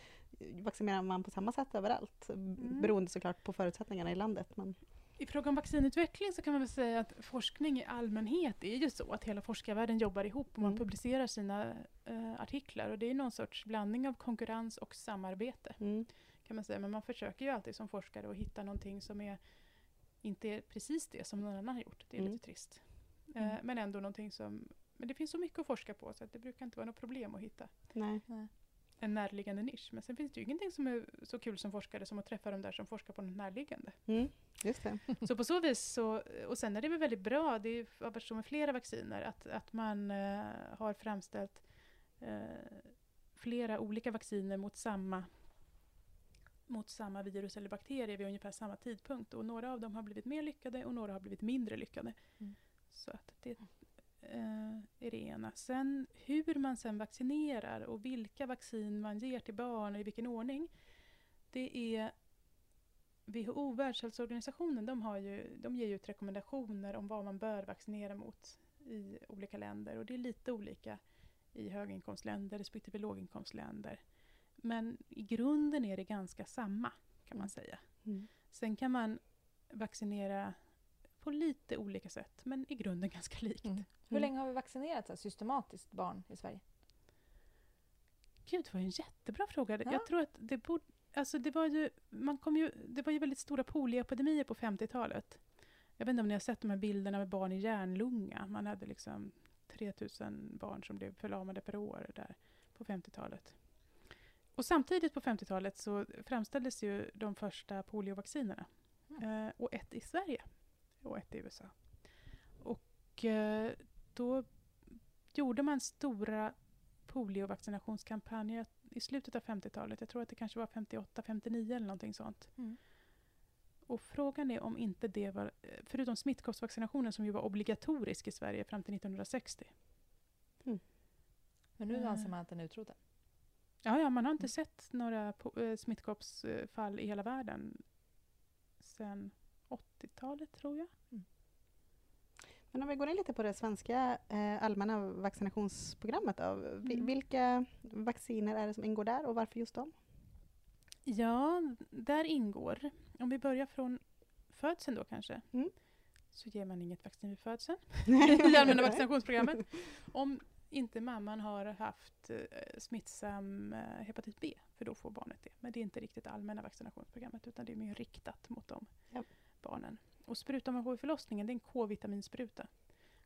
vaccinerar man på samma sätt överallt? Mm. Beroende såklart på förutsättningarna i landet. Men... I fråga om vaccinutveckling så kan man väl säga att forskning i allmänhet är ju så att hela forskarvärlden jobbar ihop och man mm. publicerar sina uh, artiklar. Och det är någon sorts blandning av konkurrens och samarbete. Mm. Kan man säga. Men man försöker ju alltid som forskare att hitta någonting som är inte är precis det som någon annan har gjort. Det är mm. lite trist. Uh, men ändå någonting som... Men det finns så mycket att forska på så att det brukar inte vara något problem att hitta. Nej. Nej en närliggande nisch. Men sen finns det ju ingenting som är så kul som forskare som att träffa de där som forskar på något närliggande. Mm, just det. Så på så vis så, och sen är det väl väldigt bra, det har varit så med flera vacciner, att, att man uh, har framställt uh, flera olika vacciner mot samma mot samma virus eller bakterie vid ungefär samma tidpunkt. Och några av dem har blivit mer lyckade och några har blivit mindre lyckade. Mm. Så att det eh, är det ena. Sen hur man sen vaccinerar och vilka vaccin man ger till barn och i vilken ordning. Det är WHO, Världshälsoorganisationen, de, har ju, de ger ju ut rekommendationer om vad man bör vaccinera mot i olika länder. Och det är lite olika i höginkomstländer respektive låginkomstländer. Men i grunden är det ganska samma, kan man mm. säga. Mm. Sen kan man vaccinera på lite olika sätt, men i grunden ganska likt. Mm. Hur länge har vi vaccinerat så systematiskt barn i Sverige? Gud, det var en jättebra fråga. Ja. Jag tror att det borde... Alltså det, var ju, man kom ju, det var ju väldigt stora polioepidemier på 50-talet. Jag vet inte om ni har sett de här bilderna med barn i hjärnlunga. Man hade liksom 3000 barn som blev förlamade per år där på 50-talet. Och samtidigt på 50-talet så framställdes ju de första poliovaccinerna. Mm. Eh, och ett i Sverige och ett i USA. Och eh, då gjorde man stora poliovaccinationskampanjer i slutet av 50-talet. Jag tror att det kanske var 58, 59 eller någonting sånt. Mm. Och frågan är om inte det var, förutom smittkoppsvaccinationen som ju var obligatorisk i Sverige fram till 1960. Mm. Men nu anser man att den är utrotad? Ja, ja, man har inte sett några eh, smittkoppsfall i hela världen sedan 80-talet, tror jag. Mm. Men om vi går in lite på det svenska eh, allmänna vaccinationsprogrammet då. Mm. Vilka vacciner är det som ingår där och varför just dem? Ja, där ingår, om vi börjar från födseln då kanske, mm. så ger man inget vaccin vid födseln i allmänna vaccinationsprogrammet. Om inte mamman har haft eh, smittsam eh, hepatit B, för då får barnet det. Men det är inte riktigt allmänna vaccinationsprogrammet, utan det är mer riktat mot de ja. barnen. Och sprutan man får vid förlossningen det är en K-vitaminspruta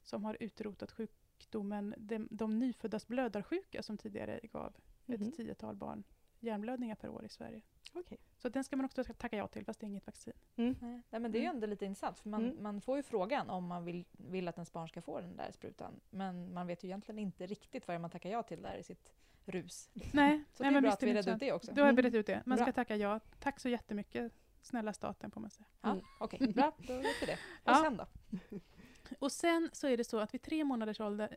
som har utrotat sjukdomen, de, de nyföddas blödarsjuka som tidigare gav mm ett tiotal barn hjärnblödningar per år i Sverige. Okay. Så den ska man också tacka ja till, fast det är inget vaccin. Mm. Nej. men det är ju mm. ändå lite intressant, för man, mm. man får ju frågan om man vill, vill att ens barn ska få den där sprutan. Men man vet ju egentligen inte riktigt vad man tackar ja till där i sitt rus. Nej, så det är nej, bra att vi redde ut det också. Då har vi mm. ut det. Man bra. ska tacka ja. Tack så jättemycket snälla staten får man säga. Ja, mm. Okej, okay, bra. Då vet vi det. Och ja. sen då? Och sen så är det så att vid tre månaders ålder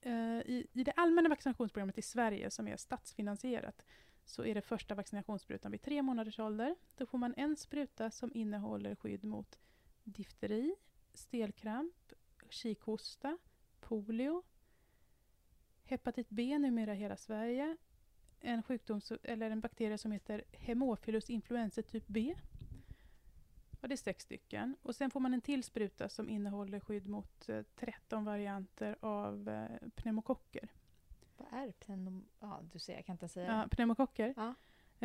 eh, i, i det allmänna vaccinationsprogrammet i Sverige som är statsfinansierat så är det första vaccinationssprutan vid tre månaders ålder. Då får man en spruta som innehåller skydd mot difteri, stelkramp, kikhosta, polio, hepatit B numera i hela Sverige, en sjukdom eller en bakterie som heter Haemophilus influenzae typ B Och det är sex stycken. Och sen får man en till spruta som innehåller skydd mot eh, 13 varianter av eh, pneumokocker. Vad är pneumo... Ja, du ser, jag kan inte säga. Ja, pneumokocker. Ja.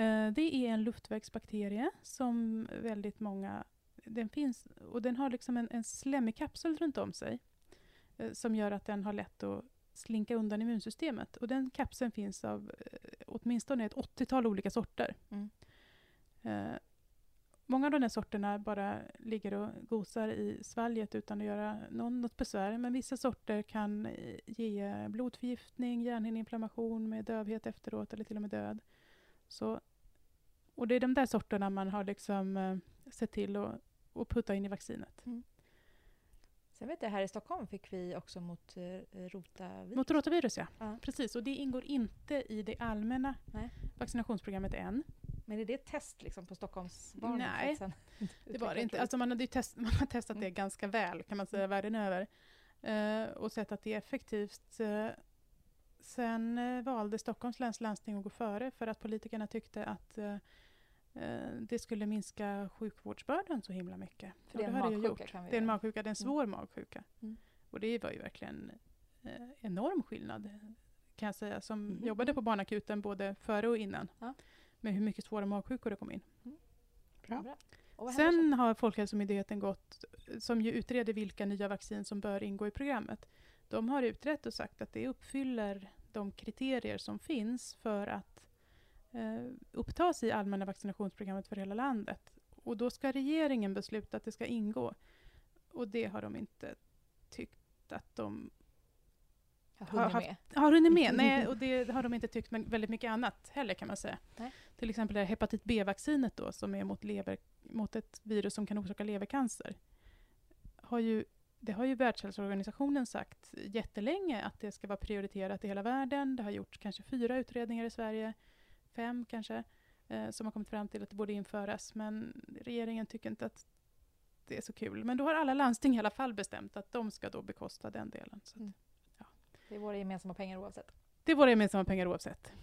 Eh, det är en luftvägsbakterie som väldigt många... Den finns och den har liksom en, en slemmig kapsel runt om sig eh, som gör att den har lätt att slinka undan immunsystemet. Och den kapseln finns av eh, åtminstone ett 80-tal olika sorter. Mm. Många av de här sorterna bara ligger och gosar i svalget utan att göra någon, något besvär. Men vissa sorter kan ge blodförgiftning, hjärnhinneinflammation med dövhet efteråt eller till och med död. Så, och det är de där sorterna man har liksom, eh, sett till att, att putta in i vaccinet. Sen vet jag, här i Stockholm fick vi också mot eh, rotavirus. Mot rotavirus, ja. Ja. Precis, och det ingår inte i det allmänna Nej. vaccinationsprogrammet än. Men är det ett test liksom, på Stockholmsbarn? Nej, sen Det var det inte. Alltså man, hade test, man har testat det Mm. ganska väl, kan man säga, världen över. Eh, och sett att det är effektivt. Eh, sen eh, valde Stockholms läns landsting att gå före för att politikerna tyckte att det skulle minska sjukvårdsbördan så himla mycket. För det är en har det gjort. kan vi Det är en magsjuka, det är en svår magsjuka. Mm. Och det var ju verkligen eh, enorm skillnad, kan jag säga, som Mhm. jobbade på barnakuten både före och innan. Ja. Med hur mycket svåra magsjukor det kom in. Bra. Vad händer Sen har Folkhälsomyndigheten gått, som ju utreder vilka nya vaccin som bör ingå i programmet. De har utrett och sagt att det uppfyller de kriterier som finns för att eh, upptas i allmänna vaccinationsprogrammet för hela landet. Och då ska regeringen besluta att det ska ingå. Och det har de inte tyckt att de har hunnit haft- med. har hunnit med. Nej, och det har de inte tyckt med väldigt mycket annat heller kan man säga. Nej. Till exempel det här hepatit B-vaccinet då, som är mot, lever, mot ett virus som kan orsaka levercancer. Har ju, det har ju Världshälsoorganisationen sagt jättelänge att det ska vara prioriterat i hela världen. Det har gjorts kanske fyra utredningar i Sverige, fem kanske, eh, som har kommit fram till att det borde införas. Men regeringen tycker inte att det är så kul. Men då har alla landsting i alla fall bestämt att de ska då bekosta den delen. Så Mm. Det är våra gemensamma pengar oavsett. det är våra gemensamma pengar oavsett.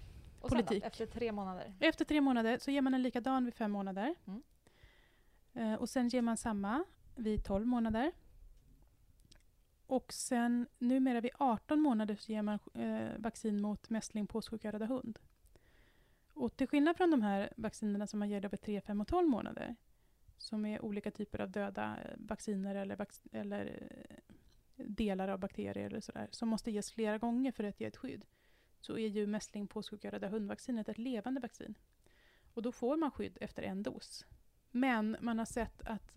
Och Politik. då, efter tre månader? Efter tre månader så ger man en likadan vid fem månader. Mm. Eh, och sen ger man samma vid 12 månader. Och sen numera vid 18 månader så ger man eh, vaccin mot mässling, påssjuka och röda hund. Och till skillnad från de här vaccinerna som man ger vid 3, 5 och 12 månader som är olika typer av döda eh, vacciner eller, vac- eller eh, delar av bakterier eller sådär, som måste ges flera gånger för att ge ett skydd, så är ju mässling, påssjuka och röda hundvaccinet ett levande vaccin. Och då får man skydd efter en dos. Men man har sett att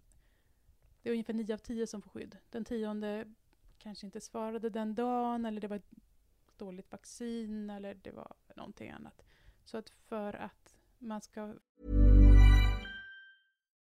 det är ungefär 9 av 10 som får skydd. Den tionde kanske inte svarade den dagen, eller det var ett dåligt vaccin, eller det var någonting annat. Så att för att man ska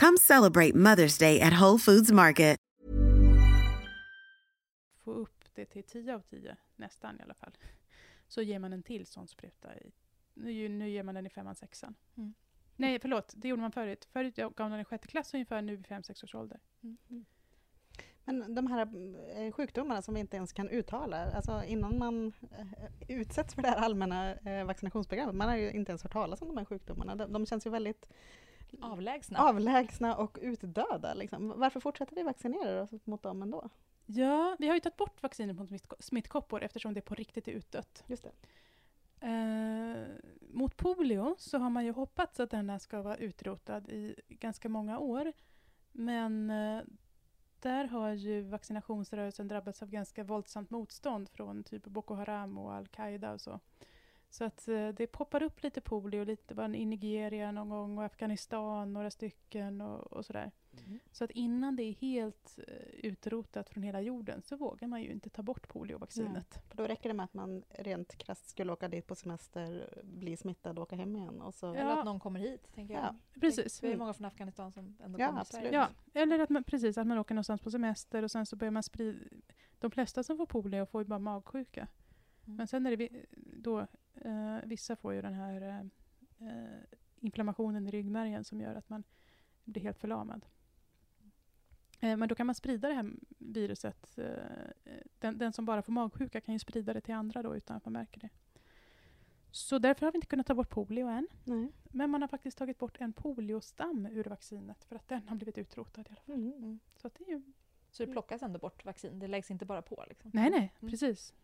Come celebrate Mother's Day at Whole Foods Market. få upp det till 10 av 10, nästan i alla fall, så ger man en till sån spruta. I, nu, nu ger man den i femman, sexan. Mm. Nej, förlåt, det gjorde man förut. Förut gav man den i sjätte klass ungefär, nu vid fem, sex års ålder. Mm. Men de här eh, sjukdomarna som vi inte ens kan uttala, alltså innan man eh, utsätts för det här allmänna eh, vaccinationsprogrammet, man har ju inte ens hört talas om de här sjukdomarna. De, de känns ju väldigt Avlägsna. avlägsna och utdöda. Liksom. Varför fortsätter vi vaccinera oss mot dem ändå? Ja, vi har ju tagit bort vaccinet mot smitt- smittkoppor eftersom det på riktigt är utdött. Just det. Eh, mot polio så har man ju hoppats att denna ska vara utrotad i ganska många år. Men eh, där har ju vaccinationsrörelsen drabbats av ganska våldsamt motstånd från typ Boko Haram och Al-Qaida och så. Så att eh, det poppar upp lite polio, lite bara i Nigeria någon gång och Afghanistan några stycken och, och sådär. Mm. Så att innan det är helt eh, utrotat från hela jorden så vågar man ju inte ta bort poliovaccinet. För då räcker det med att man rent krasst skulle åka dit på semester, bli smittad och åka hem igen. Och så, Ja. Eller att någon kommer hit, tänker jag. Ja, Precis. Det är många från Afghanistan som ändå Ja, kommer till Sverige. absolut. Ja, eller att man, precis, att man åker någonstans på semester och sen så börjar man sprida... De flesta som får polio får ju bara magsjuka. Mm. Men sen är det vi- då, eh, vissa får ju den här eh, eh, inflammationen i ryggmärgen som gör att man blir helt förlamad. Eh, men då kan man sprida det här viruset. Eh, den, den som bara får magsjuka kan ju sprida det till andra då utan att man märker det. Så därför har vi inte kunnat ta bort polio än. Nej. Men man har faktiskt tagit bort en poliostam ur vaccinet för att den har blivit utrotad i alla fall. Mm. Så att det är ju... Så det plockas ändå bort vaccin, det läggs inte bara på? Liksom. Nej, nej, Mm. precis.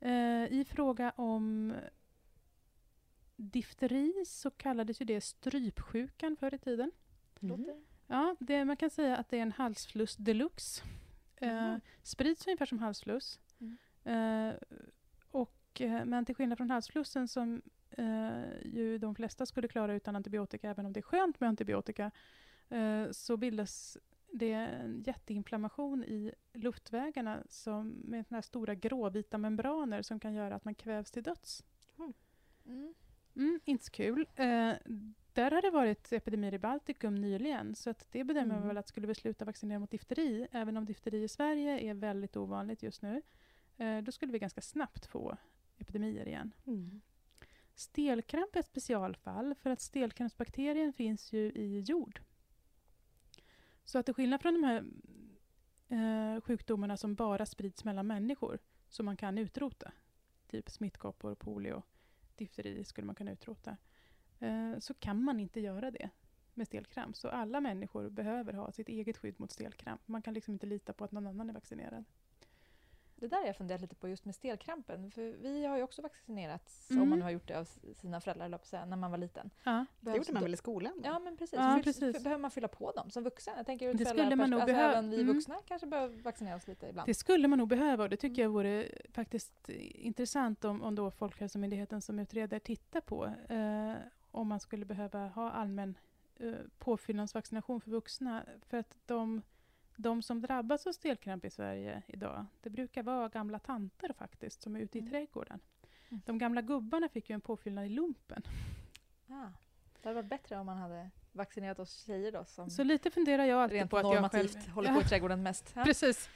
Eh, I fråga om difteri så kallades ju det strypsjukan förr i tiden. Låter... Ja, det, man kan säga att det är en halsfluss deluxe. Eh, Mhm. sprids ungefär som halsfluss. Mm. Eh, och, eh, men till skillnad från halsflussen som eh, ju de flesta skulle klara utan antibiotika, även om det är skönt med antibiotika, eh, så bildas det en jätteinflammation i luftvägarna som, med såna här stora gråvita membraner som kan göra att man kvävs till döds. Mm. Mm, inte så kul. Eh, där har det varit epidemier i Baltikum nyligen, så att det bedömer Mm. man väl att skulle vi sluta vaccinera mot difteri, även om difteri i Sverige är väldigt ovanligt just nu, eh, då skulle vi ganska snabbt få epidemier igen. Mm. Stelkramp är ett specialfall, för att stelkrampsbakterien finns ju i jord. Så att till skillnad från de här eh, sjukdomarna som bara sprids mellan människor, som man kan utrota, typ smittkoppor, polio, difteri skulle man kunna utrota, eh, så kan man inte göra det med stelkramp. Så alla människor behöver ha sitt eget skydd mot stelkramp. Man kan liksom inte lita på att någon annan är vaccinerad. Det där har jag funderat lite på just med stelkrampen. För vi har ju också vaccinerats, Mm. om man nu har gjort det av sina föräldrar, säga, när man var liten. Ja, Det gjorde man väl i skolan? Ja, men precis. Ja, Fyll- precis. Behöver man fylla på dem som vuxen? Jag tänker Det skulle man nog alltså, behöva. Även vi Mm. vuxna kanske behöver vaccinera oss lite ibland. Det skulle man nog behöva och det tycker jag vore faktiskt intressant om, om då Folkhälsomyndigheten som utreder tittar på eh, om man skulle behöva ha allmän eh, påfyllnadsvaccination för vuxna. För att de, de som drabbas av stelkramp i Sverige idag, det brukar vara gamla tanter faktiskt som är ute i Mm. trädgården. Mm. De gamla gubbarna fick ju en påfyllnad i lumpen. Ah, det hade varit bättre om man hade vaccinerat oss tjejer då, Så lite funderar jag alltid på att jag själv... håller på i trädgården mest. Ja. Precis.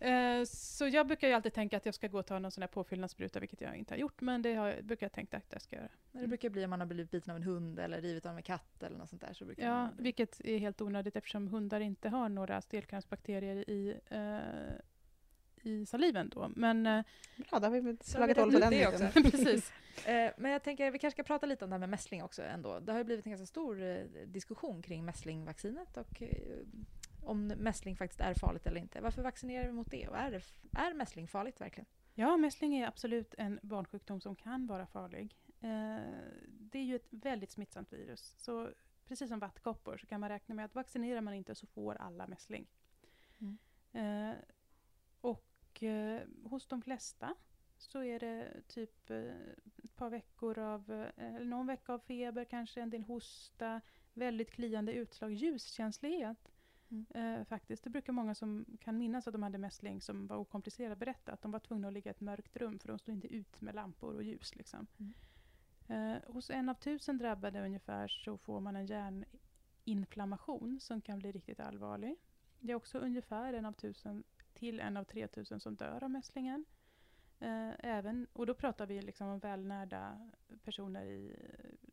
Eh, så jag brukar ju alltid tänka att jag ska gå och ta någon sån här påfyllnadsspruta, vilket jag inte har gjort, men det har, brukar jag tänkt att jag ska göra. Det brukar bli om man har blivit biten av en hund eller rivit av en katt eller något sånt där. Så brukar Ja, man vilket är helt onödigt eftersom hundar inte har några stelkrampsbakterier i, eh, i saliven då. Men eh, Bra, då har vi slagit hål på den det också. precis. Eh, Men jag tänker vi kanske ska prata lite om det här med mässling också ändå. Det har ju blivit en ganska stor eh, diskussion kring mässlingvaccinet och eh, om mässling faktiskt är farligt eller inte. Varför vaccinerar vi mot det? Och är, det, är mässling farligt verkligen? Ja, mässling är absolut en barnsjukdom som kan vara farlig. Eh, det är ju ett väldigt smittsamt virus. Så precis som vattkoppor så kan man räkna med att vaccinerar man inte så får alla mässling. Mm. Eh, och eh, hos de flesta så är det typ eh, ett par veckor av, eh, eller någon vecka av feber, kanske en del hosta, väldigt kliande utslag, ljuskänslighet. Mm. Eh, faktiskt. Det brukar många som kan minnas att de hade mässling som var okomplicerat berätta att de var tvungna att ligga i ett mörkt rum för de stod inte ut med lampor och ljus. Liksom. Mm. Eh, hos en av tusen drabbade ungefär så får man en hjärninflammation som kan bli riktigt allvarlig. Det är också ungefär en av tusen till en av 3000 som dör av mässlingen. Eh, även, och då pratar vi liksom om välnärda personer i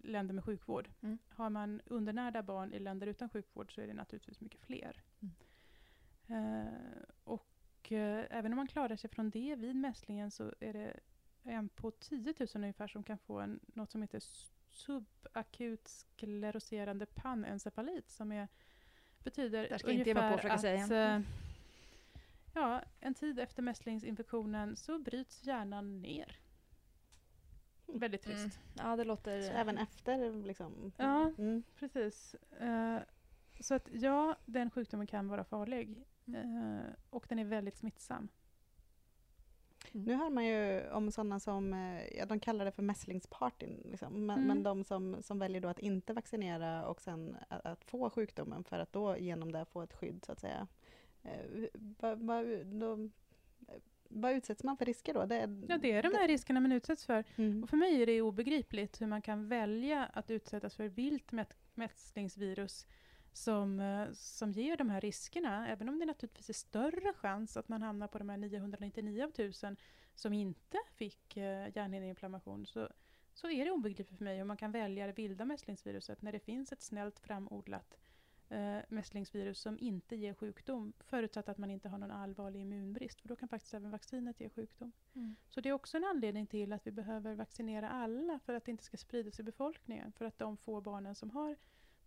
länder med sjukvård. Mm. Har man undernärda barn i länder utan sjukvård så är det naturligtvis mycket fler. Mm. Eh, och eh, även om man klarar sig från det vid mässlingen så är det en på 10 000 ungefär som kan få en, något som heter subakut skleroserande panencefalit som är, betyder ungefär att eh, ja, en tid efter mässlingsinfektionen så bryts hjärnan ner. Väldigt trist. Mm. Ja, det låter... Så även efter liksom? Ja. Mm. Precis. Eh, så att ja, den sjukdomen kan vara farlig. Mm. Eh, och den är väldigt smittsam. Nu hör man ju om sådana som, eh, ja de kallar det för mässlingspartyn, liksom. men, Mm. men de som, som väljer då att inte vaccinera och sen att, att få sjukdomen för att då genom det få ett skydd så att säga. Eh, Vad vad- då- vad utsätts man för risker då? Det, är- Ja, det är de här riskerna man utsätts för. Mm. Och för mig är det obegripligt hur man kan välja att utsättas för vilt mät- mässlingsvirus som, eh, som ger de här riskerna. Även om det naturligtvis är större chans att man hamnar på de här 999 av 1000 som inte fick eh, hjärnhinneinflammation så, så är det obegripligt för mig hur man kan välja det vilda mässlingsviruset när det finns ett snällt framodlat eh, mässlingsvirus som inte ger sjukdom förutsatt att man inte har någon allvarlig immunbrist. För då kan faktiskt även vaccinet ge sjukdom. Mm. Så det är också en anledning till att vi behöver vaccinera alla för att det inte ska spridas i befolkningen. För att de få barnen som har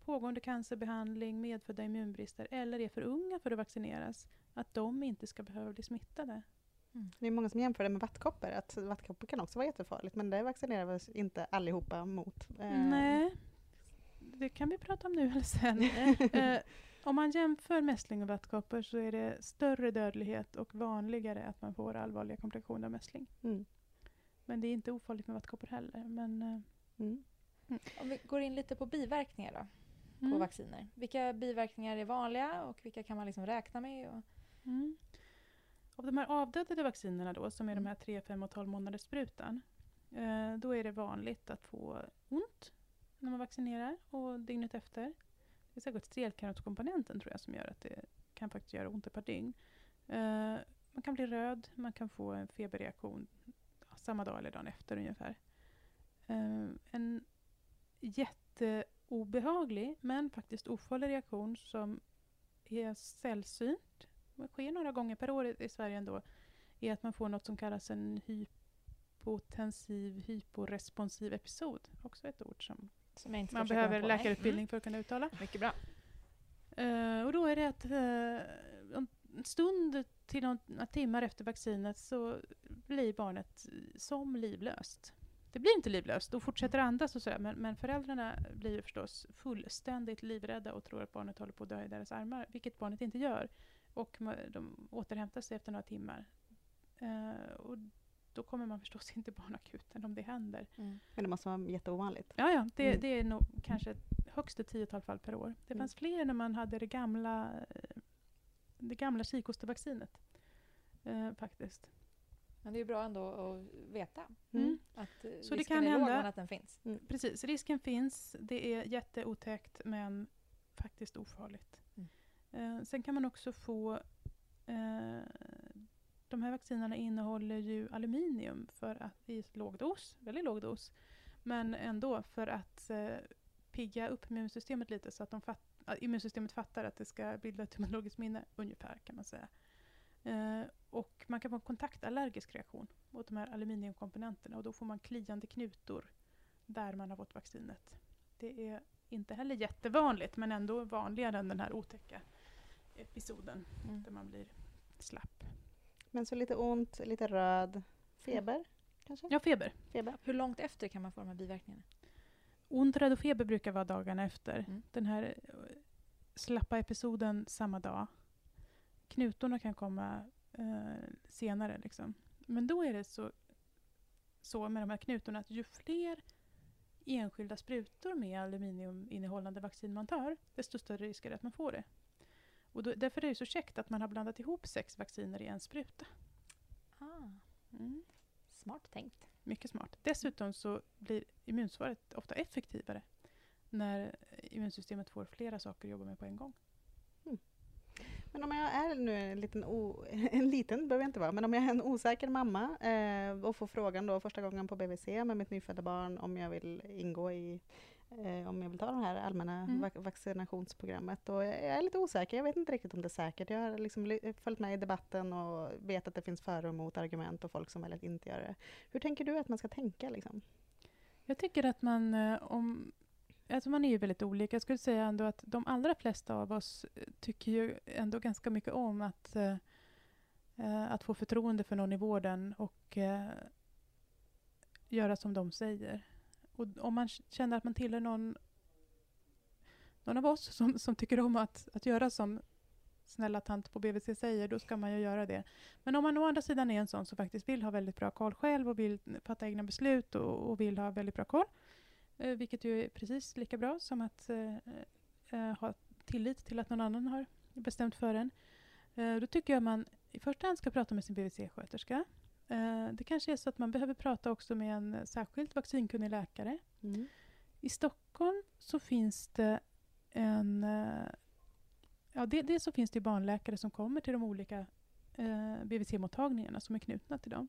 pågående cancerbehandling, medfödda immunbrister eller är för unga för att vaccineras, att de inte ska behöva bli smittade. Det är många som jämför det med vattkoppor, att vattkoppor kan också vara jättefarligt, men det vaccinerar vi inte allihopa mot. Eh, Nej, det kan vi prata om nu eller sen. eh, om man jämför mässling och vattkoppor så är det större dödlighet och vanligare att man får allvarliga komplikationer av mässling. Mm. Men det är inte ofarligt med vattkoppor heller. Men, eh, Mm. Om vi går in lite på biverkningar då, på mm. vacciner. Vilka biverkningar är vanliga och vilka kan man liksom räkna med? Och... Mm. Av de här avdödade vaccinerna då, som är de här 3, 5 och 12 månaders sprutan, eh, då är det vanligt att få ont när man vaccinerar och dygnet efter. Det är säkert strelkarotkomponenten tror jag som gör att det kan faktiskt göra ont ett par dygn. Uh, man kan bli röd, man kan få en feberreaktion samma dag eller dagen efter ungefär. Uh, en jätteobehaglig men faktiskt ofarlig reaktion som är sällsynt, det sker några gånger per år i Sverige ändå, är att man får något som kallas en hypotensiv hyporesponsiv episod. Också ett ord som man behöver läkarutbildning för att kunna uttala. Mm. Mycket bra. Eh, och då är det att eh, en stund till några timmar efter vaccinet så blir barnet som livlöst. Det blir inte livlöst och fortsätter andas och sådär men, men föräldrarna blir förstås fullständigt livrädda och tror att barnet håller på att dö i deras armar, vilket barnet inte gör. Och de återhämtar sig efter några timmar. Eh, och då kommer man förstås inte barnakuten om det händer. Mm. Men det måste vara jätteovanligt. Ja, ja det, Mm. det är nog kanske högst ett tiotal fall per år. Det Mm. fanns fler när man hade det gamla, det gamla kikostevaccinet. Eh, faktiskt. Men det är bra ändå att veta Mm. att eh, Så det risken kan är låg hända. men att den finns. Precis, risken finns. Det är jätteotäckt men faktiskt ofarligt. Mm. Eh, sen kan man också få... Eh, de här vaccinerna innehåller ju aluminium för att, i låg dos, väldigt låg dos. Men ändå för att eh, pigga upp immunsystemet lite så att de att immunsystemet fattar att det ska bilda ett immunologiskt minne, ungefär kan man säga. Eh, och man kan få en kontaktallergisk reaktion mot de här aluminiumkomponenterna och då får man kliande knutor där man har fått vaccinet. Det är inte heller jättevanligt men ändå vanligare än den här otäcka episoden Mm. där man blir slapp. Men så lite ont, lite röd, feber kanske? Ja, feber. Feber. Hur långt efter kan man få de här biverkningarna? Ont, röd och feber brukar vara dagarna efter. Mm. Den här eh, slappa episoden samma dag. Knutorna kan komma eh, senare. Liksom. Men då är det så, så med de här knutorna att ju fler enskilda sprutor med aluminiuminnehållande vaccin man tar, desto större risk är det att man får det. Och då, därför är det så käckt att man har blandat ihop sex vacciner i en spruta. Ah, Mm. smart tänkt. Mycket smart. Dessutom så blir immunsvaret ofta effektivare när immunsystemet får flera saker att jobba med på en gång. Men om jag är nu en liten, o, en liten behöver jag inte vara, men om jag är en osäker mamma eh, och får frågan då första gången på BVC med mitt nyfödda barn om jag vill ingå i eh, om jag vill ta det här allmänna Mm. vac- vaccinationsprogrammet. Och jag är lite osäker, jag vet inte riktigt om det är säkert. Jag har liksom följt med i debatten och vet att det finns för och emot argument och folk som väljer att inte göra det. Hur tänker du att man ska tänka? Liksom? Jag tycker att man, eh, om, alltså man är ju väldigt olika. Jag skulle säga ändå att de allra flesta av oss eh, tycker ju ändå ganska mycket om att, eh, eh, att få förtroende för någon i vården och eh, göra som de säger. Och om man känner att man tillhör någon, någon av oss som, som tycker om att, att göra som snälla tant på BVC säger, då ska man ju göra det. Men om man å andra sidan är en sån som faktiskt vill ha väldigt bra koll själv och vill fatta egna beslut och, och vill ha väldigt bra koll, eh, vilket ju är precis lika bra som att eh, eh ha tillit till att någon annan har bestämt för en. Eh, då tycker jag man i första hand ska prata med sin BVC-sköterska. Eh, det kanske är så att man behöver prata också med en särskilt vaccinkunnig läkare. I Stockholm så finns det en... eh, Ja, det så finns det barnläkare som kommer till de olika eh, BVC-mottagningarna som är knutna till dem.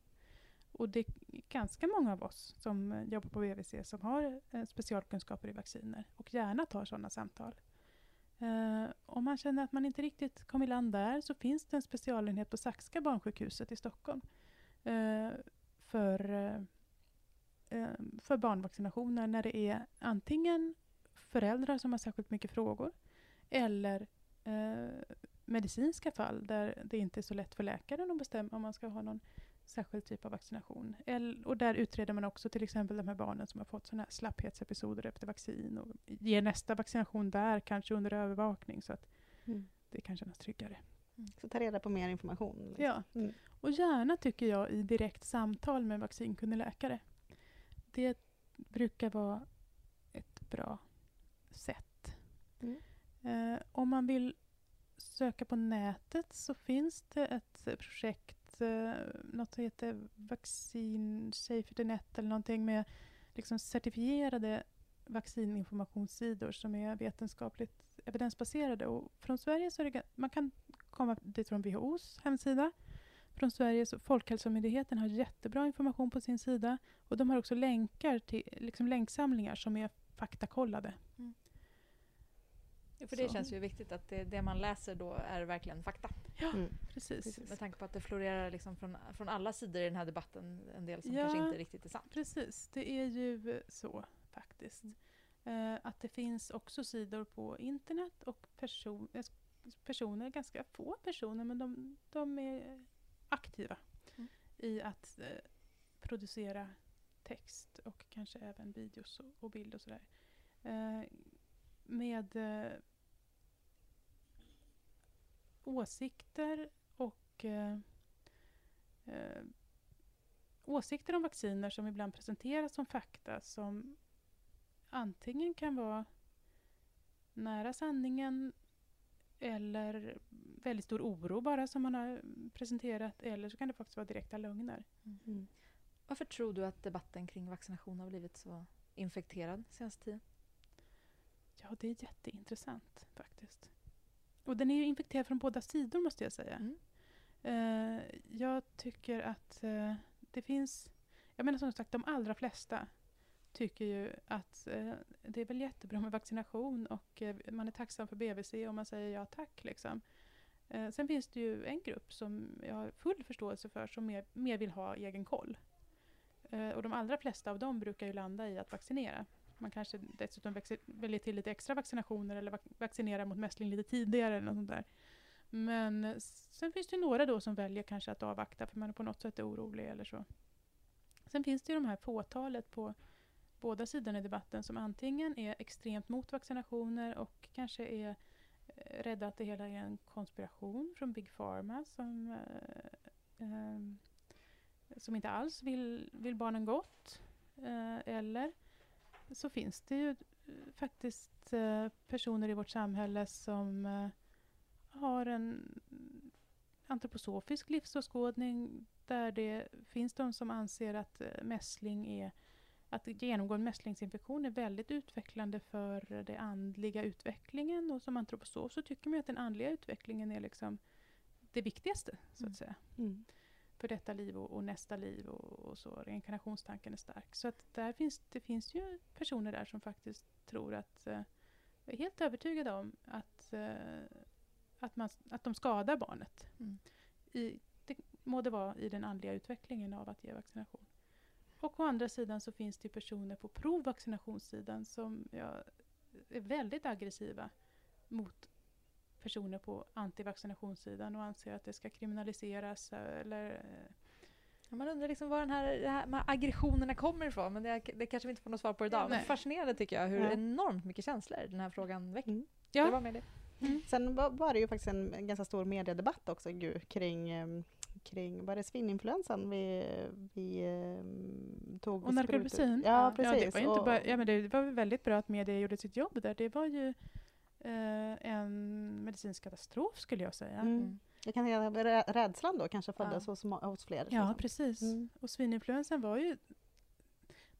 Och det är ganska många av oss som jobbar på BVC som har eh, specialkunskaper i vacciner och gärna tar sådana samtal. Eh, om man känner att man inte riktigt kom i land där så finns det en specialenhet på Saxka barnsjukhuset i Stockholm för, eh, eh, för barnvaccinationer när det är antingen föräldrar som har särskilt mycket frågor eller eh, medicinska fall där det inte är så lätt för läkaren att bestämma om man ska ha någon särskild typ av vaccination. El- och där utreder man också till exempel de här barnen som har fått såna här slapphetsepisoder efter vaccin och ger nästa vaccination där, kanske under övervakning så att Mm. det kan kännas tryggare. Så ta reda på mer information. liksom. Ja, Mm. Och gärna tycker jag i direkt samtal med vaccinkunnig läkare. Det brukar vara ett bra sätt. Mm. Eh, om man vill söka på nätet så finns det ett projekt, eh, något som heter Vaccin Safety Net eller någonting med liksom certifierade vaccininformationssidor som är vetenskapligt evidensbaserade. Och från Sverige så är det, man kan komma dit från WHOs hemsida. Från Sverige så Folkhälsomyndigheten har jättebra information på sin sida och de har också länkar till liksom länksamlingar som är faktakollade. Ja, för det Så. känns ju viktigt att det, det man läser då är verkligen fakta. Mm. Precis. Med tanke på att det florerar liksom från, från alla sidor i den här debatten en del som Ja. kanske inte riktigt är sant. Precis, det är ju så faktiskt. Eh, att det finns också sidor på internet och person, eh, personer, ganska få personer, men de, de är aktiva Mm. i att eh, producera text och kanske även videos och, och bild och sådär. Eh, med eh, åsikter och eh, eh, åsikter om vacciner som ibland presenteras som fakta som antingen kan vara nära sanningen eller väldigt stor oro bara som man har presenterat eller så kan det faktiskt vara direkta lögner. Mm. Varför tror du att debatten kring vaccination har blivit så infekterad senaste tiden? Ja, det är jätteintressant faktiskt. Och den är ju infekterad från båda sidor måste jag säga. Mm. Eh, jag tycker att eh, det finns... Jag menar som sagt, de allra flesta tycker ju att eh, det är väl jättebra med vaccination och eh, man är tacksam för BVC och man säger ja tack. Liksom. Eh, sen finns det ju en grupp som jag har full förståelse för som mer, mer vill ha egen koll. Eh, och de allra flesta av dem brukar ju landa i att vaccinera. Man kanske dessutom väljer till lite extra vaccinationer eller vac- vaccinerar mot mässling lite tidigare eller något sånt där. Men eh, sen finns det ju några då som väljer kanske att avvakta för man är på något sätt orolig eller så. Sen finns det ju de här fåtalet på båda sidorna i debatten som antingen är extremt mot vaccinationer och kanske är eh, rädda att det hela är en konspiration från Big Pharma som, eh, eh, som inte alls vill, vill barnen gott. Eh, eller så finns det ju eh, faktiskt eh, personer i vårt samhälle som har en antroposofisk livsåskådning där det finns de som anser att mässling är att genomgå en mässlingsinfektion är väldigt utvecklande för den andliga utvecklingen och som antroposof så tycker man att den andliga utvecklingen är liksom det viktigaste så att säga. Mm. för detta liv och, och nästa liv och, och, så. Reinkarnationstanken är stark. Så att där finns, det finns ju personer där som faktiskt tror att, eh, är helt övertygade om att, eh, att, man, att de skadar barnet. Mm. I, det må det vara i den andliga utvecklingen av att ge vaccination. Och å andra sidan så finns det personer på provvaccinationssidan som ja, är väldigt aggressiva mot personer på antivaccinationssidan och anser att det ska kriminaliseras eller eh, Man undrar liksom var den här, det här, de här aggressionerna kommer ifrån, men det, det kanske vi inte får något svar på idag. Men fascinerande tycker jag hur Ja. enormt mycket känslor den här frågan väcker. Mm. Ja. Det var med det. Sen var, var det ju faktiskt en, ganska stor mediedebatt också ju, kring, em, kring var det svininfluensan vi, vi em, tog? Och narkolepsin? Ja, precis. Ja, det, var ju inte Och- bara, ja, men det var väldigt bra att media gjorde sitt jobb där. Det var ju eh, en medicinsk katastrof skulle jag säga. Mm. Mm. Jag kan säga rädslan då kanske föddes Ja. hos, hos fler. Ja, liksom. precis. Mm. Och svininfluensan var ju...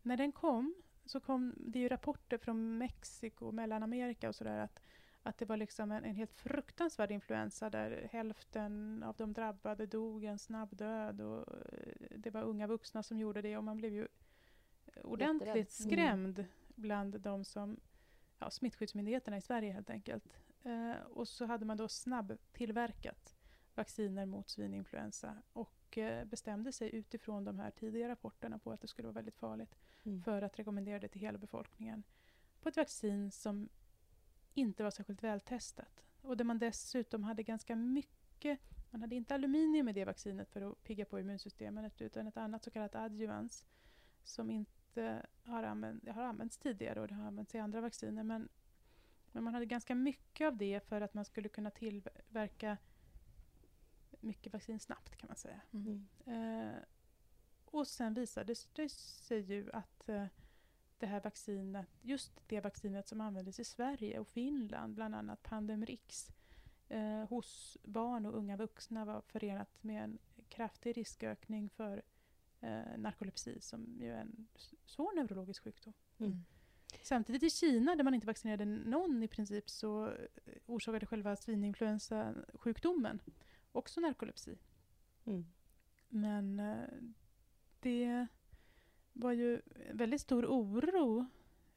När den kom så kom det ju rapporter från Mexiko och Mellanamerika och sådär att, att det var liksom en, en helt fruktansvärd influensa där hälften av de drabbade dog en snabb död och eh, det var unga vuxna som gjorde det och man blev ju ordentligt Jätterädd. skrämd bland de som ja, smittskyddsmyndigheterna i Sverige helt enkelt. Eh, och så hade man då snabbtillverkat vacciner mot svininfluensa och eh, bestämde sig utifrån de här tidiga rapporterna på att det skulle vara väldigt farligt Mm. för att rekommendera det till hela befolkningen på ett vaccin som inte var särskilt vältestat. Och där man dessutom hade ganska mycket, man hade inte aluminium i det vaccinet för att pigga på immunsystemet utan ett annat så kallat adjuvans som inte har, använt, har använts tidigare och det har använts i andra vacciner. Men, men man hade ganska mycket av det för att man skulle kunna tillverka mycket vaccin snabbt kan man säga. Mm. Eh, och sen visade det sig ju att eh, det här vaccinet, just det vaccinet som användes i Sverige och Finland, bland annat Pandemrix, eh, hos barn och unga vuxna var förenat med en kraftig riskökning för eh, narkolepsi som ju är en svår neurologisk sjukdom. Mm. Samtidigt i Kina, där man inte vaccinerade någon i princip, så eh, orsakade själva svininfluensasjukdomen också narkolepsi. Mm. Men eh, det var ju väldigt stor oro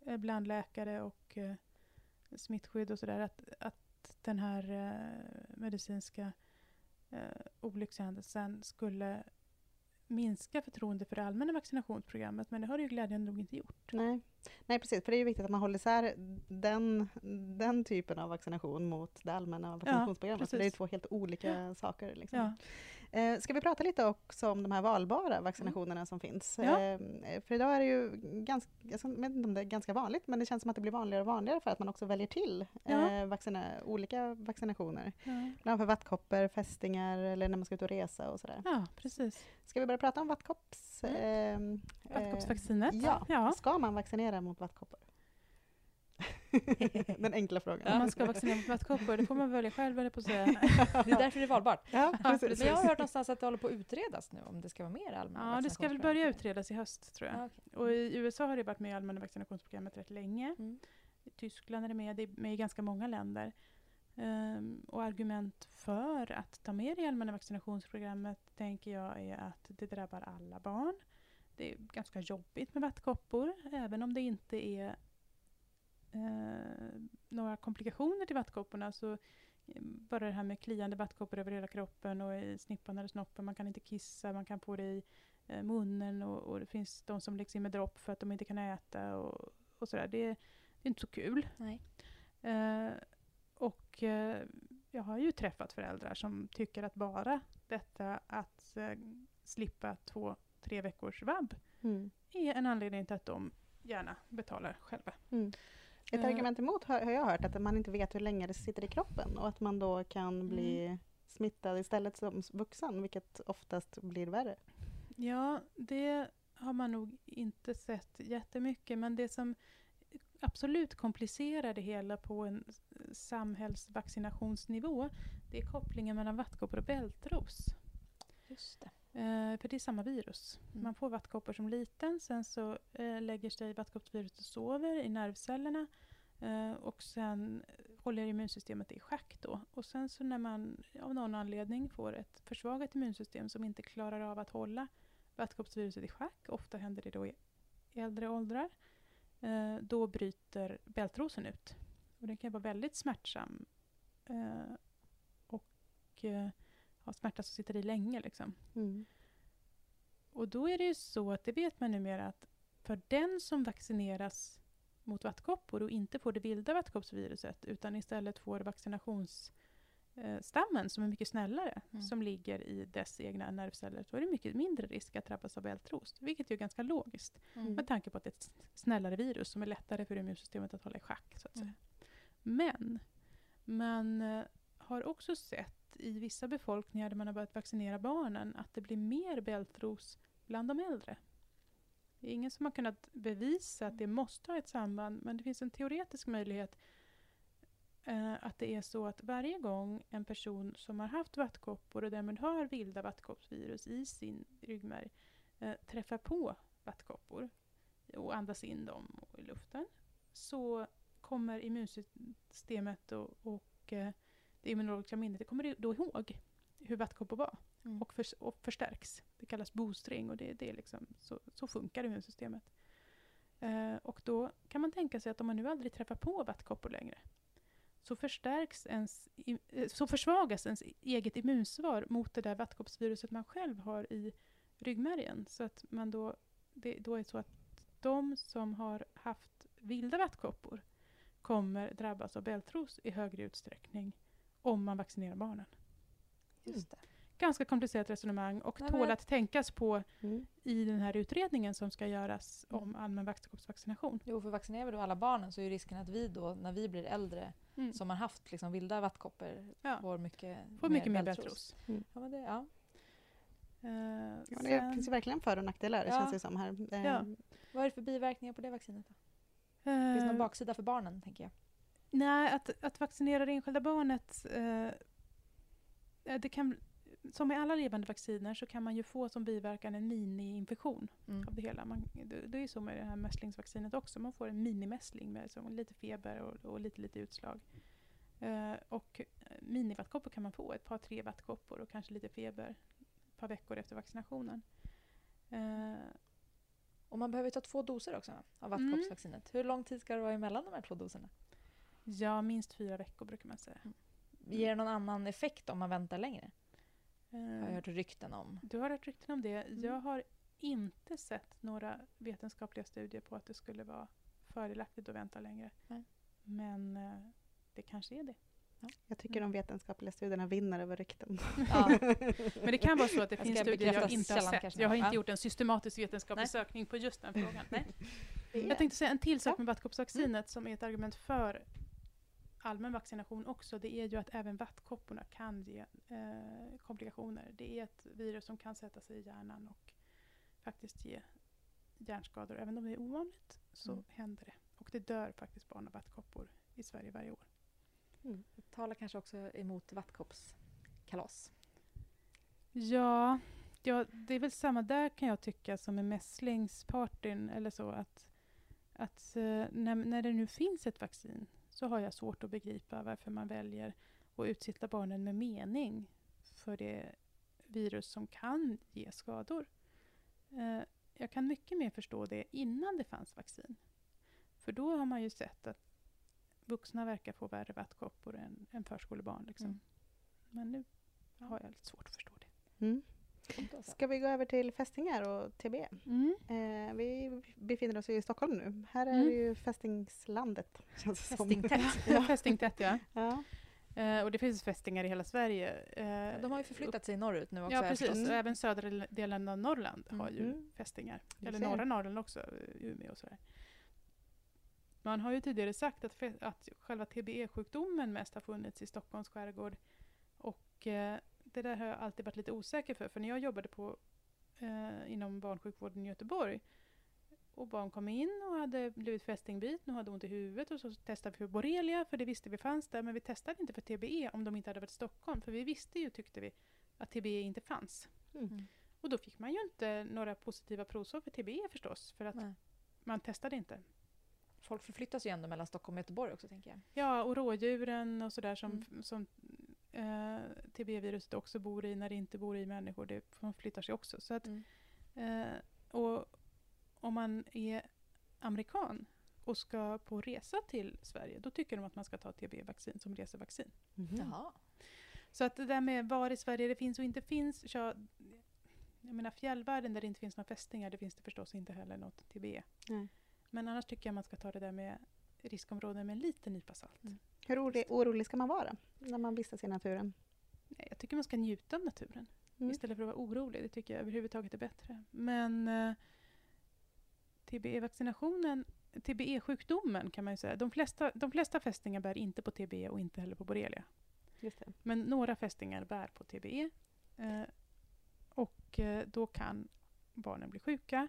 eh, bland läkare och eh, smittskydd och sådär att, att den här eh, medicinska olyckshändelsen skulle minska förtroende för det allmänna vaccinationsprogrammet. Men det har det ju glädjande nog inte gjort. Nej. Nej, precis. För det är ju viktigt att man håller isär den, den typen av vaccination mot det allmänna vaccinationsprogrammet. för det är två helt olika saker. Liksom. Ja. Eh, ska vi prata lite också om de här valbara vaccinationerna som finns? Ja. Eh, för idag är det ju ganska, jag vet inte om det är ganska vanligt, men det känns som att det blir vanligare och vanligare för att man också väljer till Ja. eh, vaccina, olika vaccinationer. Ja. Bland för vattkoppor, fästingar eller när man ska ut och resa och sådär. ja, precis. Ska vi börja prata om vattkopps... Eh, Vattkoppsvaccinet. ja. ja. Ska man vaccinera mot vattkoppor? Den enkla frågan. Om man ska vaccinera mot vattkoppor, det får man välja själv, eller på säga. Det är därför det är valbart. Ja, precis. Men jag har hört någonstans att det håller på att utredas nu om det ska vara mer allmänna Ja, det ska väl börja utredas i höst, tror jag. Ja, okej. Och i USA har det varit med i allmänna vaccinationsprogrammet rätt länge. Mm. I Tyskland är det med, det är med i ganska många länder. Ehm, och argument för att ta med det i allmänna vaccinationsprogrammet tänker jag är att det drabbar alla barn. Det är ganska jobbigt med vattkoppor, även om det inte är eh, några komplikationer till vattkopporna så eh, bara det här med kliande vattkoppor över hela kroppen och i snippan eller snoppen. Man kan inte kissa, man kan få det i eh, munnen och, och det finns de som läggs in med dropp för att de inte kan äta och, och sådär. Det, det är inte så kul. Eh, och eh, jag har ju träffat föräldrar som tycker att bara detta att eh, slippa två, tre veckors vabb Mm. är en anledning till att de gärna betalar själva. Mm. Ett Eh. argument emot har, har jag hört, att man inte vet hur länge det sitter i kroppen och att man då kan bli smittad istället som vuxen, vilket oftast blir värre. Ja, det har man nog inte sett jättemycket, men det som absolut komplicerar det hela på en samhällsvaccinationsnivå, det är kopplingen mellan vattkoppor och bältros. Just det. Eh, för det är samma virus. Mm. Man får vattkoppor som liten, sen så eh, lägger sig vattkoppsviruset och sover i nervcellerna. Eh, och sen håller immunsystemet i schack då. Och sen så när man av någon anledning får ett försvagat immunsystem som inte klarar av att hålla vattkoppsviruset i schack, ofta händer det då i äldre åldrar, eh, då bryter bältrosen ut. Och den kan vara väldigt smärtsam eh, och eh, ha smärta som sitter i länge. Liksom. Mm. Och då är det ju så att det vet man numera att för den som vaccineras mot vattkoppor och inte får det vilda vattkoppsviruset utan istället får vaccinationsstammen som är mycket snällare Mm. som ligger i dess egna nervceller så är det mycket mindre risk att drabbas av bältros. Vilket är ganska logiskt Mm. med tanke på att det är ett snällare virus som är lättare för immunsystemet att hålla i schack. Så att Mm. säga. Men man eh, har också sett i vissa befolkningar där man har börjat vaccinera barnen att det blir mer bältros bland de äldre. Det är ingen som har kunnat bevisa att det måste ha ett samband men det finns en teoretisk möjlighet eh, att det är så att varje gång en person som har haft vattkoppor och därmed har vilda vattkoppsvirus i sin ryggmärg eh, träffar på vattkoppor och andas in dem i luften så kommer immunsystemet och, och eh, det immunologiska minnet det kommer då ihåg hur vattkoppor var Mm. och, förs- och förstärks. Det kallas boostring och det, det är liksom, så, så funkar immunsystemet. Eh, och då kan man tänka sig att om man nu aldrig träffar på vattkoppor längre så, förstärks ens, eh, så försvagas ens eget immunsvar mot det där vattkoppsviruset man själv har i ryggmärgen. Så att man då, det då är så att de som har haft vilda vattkoppor kommer drabbas av bältros i högre utsträckning om man vaccinerar barnen. Just det. Ganska komplicerat resonemang och Nej, men tål jag- att tänkas på Mm. i den här utredningen som ska göras om Mm. allmän vattkoppsvaccination. Jo, för vaccinerar vi då alla barnen så är ju risken att vi då, när vi blir äldre, Mm. som har haft liksom vilda vattkoppor, Ja. får mycket Får mycket mer bältros. Ja, men det, ja. Eh, Ja, det sen- finns ju verkligen för och nackdelar, Ja. känns det som här. Eh, Ja. Vad är det för biverkningar på det vaccinet? Då? Finns det någon eh, baksida för barnen, tänker jag? Nej, att, att vaccinera det enskilda barnet eh, eh, det kan, som med alla levande vacciner så kan man ju få som biverkan en mini-infektion Mm. av det hela. Man, det, det är ju så med det här mässlingsvaccinet också. Man får en minimässling med som lite feber och, och lite, lite utslag. Eh, och eh, minivattkoppor kan man få, ett par tre vattkoppor och kanske lite feber ett par veckor efter vaccinationen. Eh, Och man behöver ta två doser också av Mm. vattkoppsvaccinet. Hur lång tid ska det vara emellan de här två doserna? Ja, minst fyra veckor brukar man säga. Ger det någon annan effekt om man väntar längre? Eh, Har jag hört rykten om. Du har hört rykten om det. Mm. Jag har inte sett några vetenskapliga studier på att det skulle vara fördelaktigt att vänta längre. Nej. Men eh, det kanske är det. Jag tycker de vetenskapliga studierna vinner över rykten. Ja. Men det kan vara så att det Jag finns studier jag inte har sett. Jag har inte Ja. gjort en systematisk vetenskaplig Nej. sökning på just den frågan. Nej. Jag tänkte säga en till sak Ja. med vattkoppsvaccinet som är ett argument för allmän vaccination också. Det är ju att även vattkopporna kan ge eh, komplikationer. Det är ett virus som kan sätta sig i hjärnan och faktiskt ge hjärnskador. Även om det är ovanligt så Mm. händer det. Och det dör faktiskt barn av vattkoppor i Sverige varje år. Det talar kanske också emot vattkoppskalas. Ja, ja, det är väl samma där kan jag tycka som med mässlingspartyn eller så att, att eh, när, när det nu finns ett vaccin så har jag svårt att begripa varför man väljer att utsätta barnen med mening för det virus som kan ge skador. Eh, jag kan mycket mer förstå det innan det fanns vaccin. För då har man ju sett att vuxna verkar få värre vattkoppor än, än förskolebarn. Liksom. Mm. Men nu har jag lite svårt att förstå det. Mm. Då så. Ska vi gå över till fästingar och TB? Mm. Eh, vi befinner oss i Stockholm nu. Här är Mm. det ju fästingslandet. Fästingtätt. Ja. Fästingtätt, ja. Ja. Eh, och det finns fästingar i hela Sverige. Eh, de har ju förflyttat sig norrut nu också. Ja, precis. Och även södra delen av Norrland har ju Mm. fästingar. Eller norra Norrland också, eh, Umeå och sådär. Man har ju tidigare sagt att, att själva TBE-sjukdomen mest har funnits i Stockholms skärgård. Och eh, det där har jag alltid varit lite osäker för. För när jag jobbade på, eh, inom barnsjukvården i Göteborg och barn kom in och hade blivit fästingbitna och hade ont i huvudet och så testade vi för borrelia för det visste vi fanns där men vi testade inte för TBE om de inte hade varit i Stockholm för vi visste ju, tyckte vi, att TBE inte fanns. Mm. Och då fick man ju inte några positiva provsvar för TBE förstås för att Nej. man testade inte. folk förflyttas ju ändå mellan Stockholm och Göteborg också, tänker jag. Ja, och rådjuren och sådär som, Mm. som eh, TB-viruset också bor i när det inte bor i människor, det flyttar sig också. Så att, Mm. eh, och om man är amerikan och ska på resa till Sverige, då tycker de att man ska ta TB-vaccin som resevaccin. Mhm. Jaha. Så att det där med var i Sverige det finns och inte finns, ja, jag menar fjällvärlden där det inte finns några fästingar, det finns det förstås inte heller något TB. Nej. Men annars tycker jag man ska ta det där med riskområden med en liten nypa salt. Mm. Hur orolig, orolig ska man vara när man vistas i naturen? Jag tycker man ska njuta av naturen Mm. istället för att vara orolig. Det tycker jag överhuvudtaget är bättre. Men eh, TBE-vaccinationen, TBE-sjukdomen kan man ju säga, de flesta, de flesta fästingar bär inte på TBE och inte heller på borrelia. Just det. Men några fästingar bär på TBE. Eh, och eh, då kan barnen bli sjuka.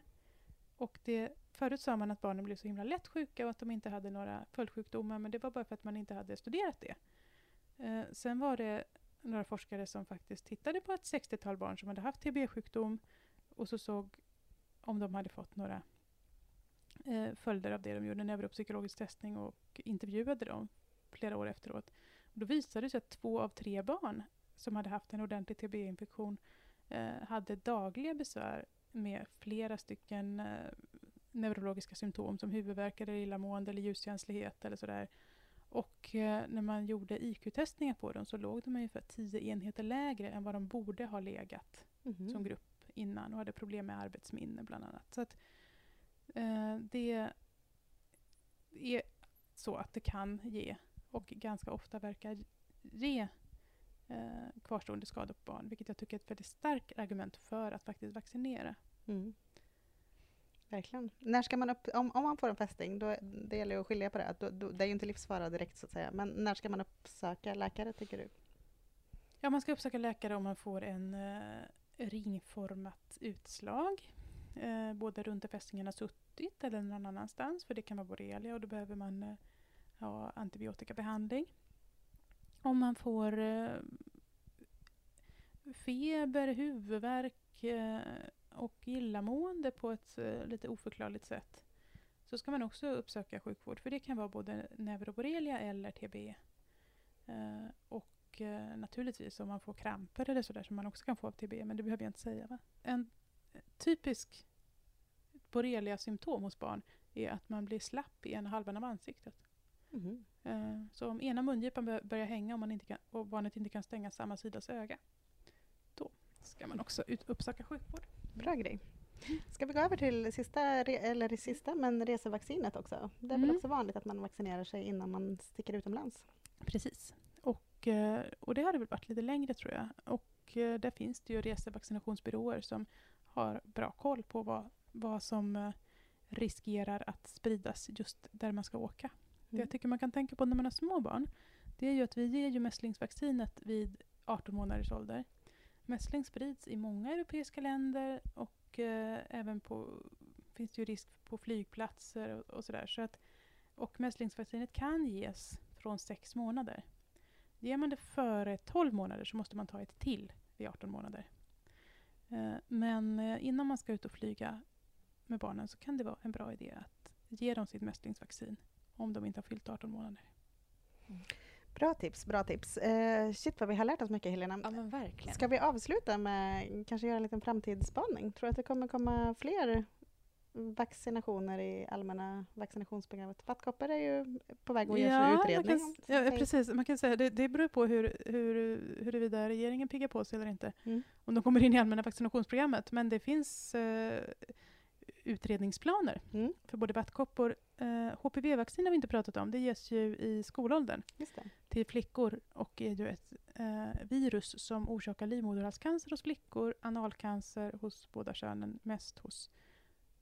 Och det, förut sa man att barnen blev så himla lätt sjuka och att de inte hade några följdsjukdomar, men det var bara för att man inte hade studerat det. Eh, sen var det några forskare som faktiskt tittade på ett 60-tal barn som hade haft TB-sjukdom och så såg om de hade fått några eh, följder av det. De gjorde en neuropsykologisk testning och intervjuade dem flera år efteråt. Och då visade det sig att två av tre barn som hade haft en ordentlig TB-infektion eh, hade dagliga besvär med flera stycken eh, neurologiska symptom som huvudvärk eller illamående eller ljuskänslighet eller sådär. Och eh, när man gjorde IQ-testningar på dem så låg de ungefär 10 enheter lägre än vad de borde ha legat Mhm. som grupp innan och hade problem med arbetsminne bland annat. Så att, eh, det är så att det kan ge och ganska ofta verkar ge eh, kvarstående skador på barn, vilket jag tycker är ett väldigt starkt argument för att faktiskt vaccinera. Mm. Verkligen. När ska man upp, om, om man får en fästing, då, det gäller ju att skilja på det. Då, då, det är ju inte livsfara direkt så att säga. Men när ska man uppsöka läkare tycker du? Ja, man ska uppsöka läkare om man får en eh, ringformat utslag. Eh, både runt där fästingen har suttit eller någon annanstans. För det kan vara borrelia och då behöver man eh, ha antibiotikabehandling. Om man får eh, feber, huvudvärk eh, och illamående på ett eh, lite oförklarligt sätt så ska man också uppsöka sjukvård. För det kan vara både neuroborrelia eller TBE. Eh, och eh, naturligtvis om man får kramper eller sådär som man också kan få av TBE, men det behöver jag inte säga. Va? En typisk borrelia-symptom hos barn är att man blir slapp i ena halvan av ansiktet. Eh, Så om ena mungipan bör- börjar hänga och, man inte kan, och barnet inte kan stänga samma sidas öga, då ska man också ut, uppsöka sjukvård. Bra grej. Ska vi gå över till sista, eller sista, men resevaccinet också? Det är väl Mm. också vanligt att man vaccinerar sig innan man sticker utomlands? Precis. Och, eh, och det har det väl varit lite längre tror jag. Och eh, där finns det ju resevaccinationsbyråer som har bra koll på vad, vad som eh, riskerar att spridas just där man ska åka. Det Mm. jag tycker man kan tänka på när man har små barn, det är ju att vi ger ju mässlingsvaccinet vid 18 månaders ålder. Mässling sprids i många europeiska länder och eh, även på, finns det ju risk på flygplatser och, och sådär. Så att, och mässlingsvaccinet kan ges från sex månader. Ger man det före 12 månader så måste man ta ett till vid 18 månader. Eh, Men eh, innan man ska ut och flyga med barnen så kan det vara en bra idé att ge dem sitt mässlingsvaccin om de inte har fyllt 18 månader. Mm. Bra tips, bra tips. Eh, shit vad vi har lärt oss mycket Helena. Ja, men verkligen. Ska vi avsluta med kanske göra en liten framtidsspaning? Tror du att det kommer komma fler vaccinationer i allmänna vaccinationsprogrammet? Vattkoppor är ju på väg att göra man utredning. kan, om- ja, precis. Man kan säga det, det beror på hur, hur, huruvida regeringen piggar på sig eller inte. Mm. Om de kommer in i allmänna vaccinationsprogrammet. Men det finns eh, utredningsplaner Mm, för både vattkoppor. Eh, HPV-vaccin har vi inte pratat om. Det ges ju i skolåldern just det. till flickor och är ju ett eh, virus som orsakar livmoderhalscancer hos flickor, analcancer hos båda könen, mest hos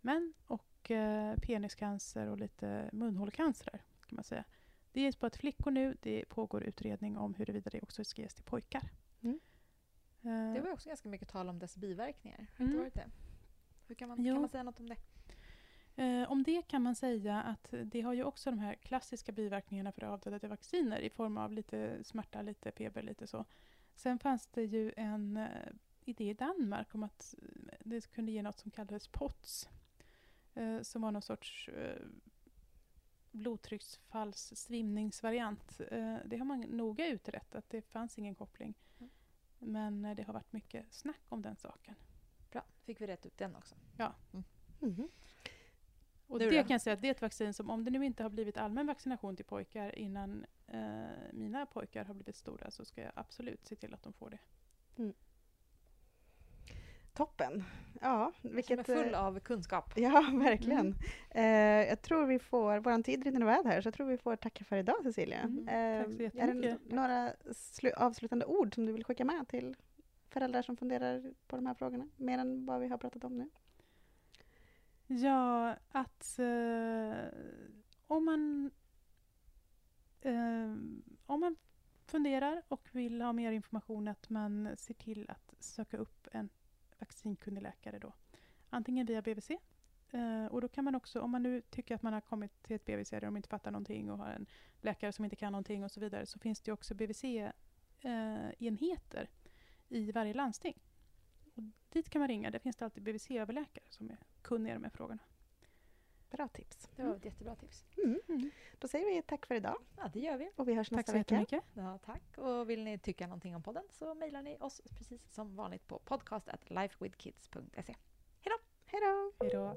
män och eh, peniscancer och lite munhålecancer kan man säga. Det ges på till flickor nu. Det pågår utredning om huruvida det också ska ges till pojkar. Mm. Eh, Det var också ganska mycket tal om dess biverkningar. Har det Mm. inte varit det? Hur kan man, Jo. kan man säga något om det? Eh, om det kan man säga att det har ju också de här klassiska biverkningarna för avdödade vacciner i form av lite smärta, lite feber, lite så. Sen fanns det ju en eh, idé i Danmark om att eh, det kunde ge något som kallades POTS. Eh, som var någon sorts eh, blodtrycksfalls svimningsvariant. Eh, det har man noga utrett att det fanns ingen koppling. Mm. Men eh, det har varit mycket snack om den saken. Bra, fick vi rätt ut den också. Mhm. Och Du det då? kan jag säga att det är ett vaccin som om det nu inte har blivit allmän vaccination till pojkar innan eh, mina pojkar har blivit stora så ska jag absolut se till att de får det. Toppen. Ja, Vilket, som är full eh, av kunskap. Ja, verkligen. Eh, jag tror vi får, vår tid rinner iväg här, så jag tror vi får tacka för idag Cecilia. Mm, Eh, tack så är det jättemycket. några slu- avslutande ord som du vill skicka med till föräldrar som funderar på de här frågorna? Mer än vad vi har pratat om nu. Ja, att eh, om man eh, om man funderar och vill ha mer information att man ser till att söka upp en vaccinkunnig läkare då. Antingen via BVC eh, och då kan man också, om man nu tycker att man har kommit till ett BVC där de inte fattar någonting och har en läkare som inte kan någonting och så vidare så finns det också BVC-enheter eh, i varje landsting. Och dit kan man ringa. Där finns det alltid BVC-överläkare som är kunniga i de här frågorna. Bra tips. Det var ett jättebra tips. Mm. Då säger vi tack för idag Ja, det gör vi. och vi hörs Tack nästa så vecka. jättemycket. Ja, tack. Och vill ni tycka någonting om podden så mejlar ni oss precis som vanligt på podcast.lifewithkids.se. Hej då! Hej då.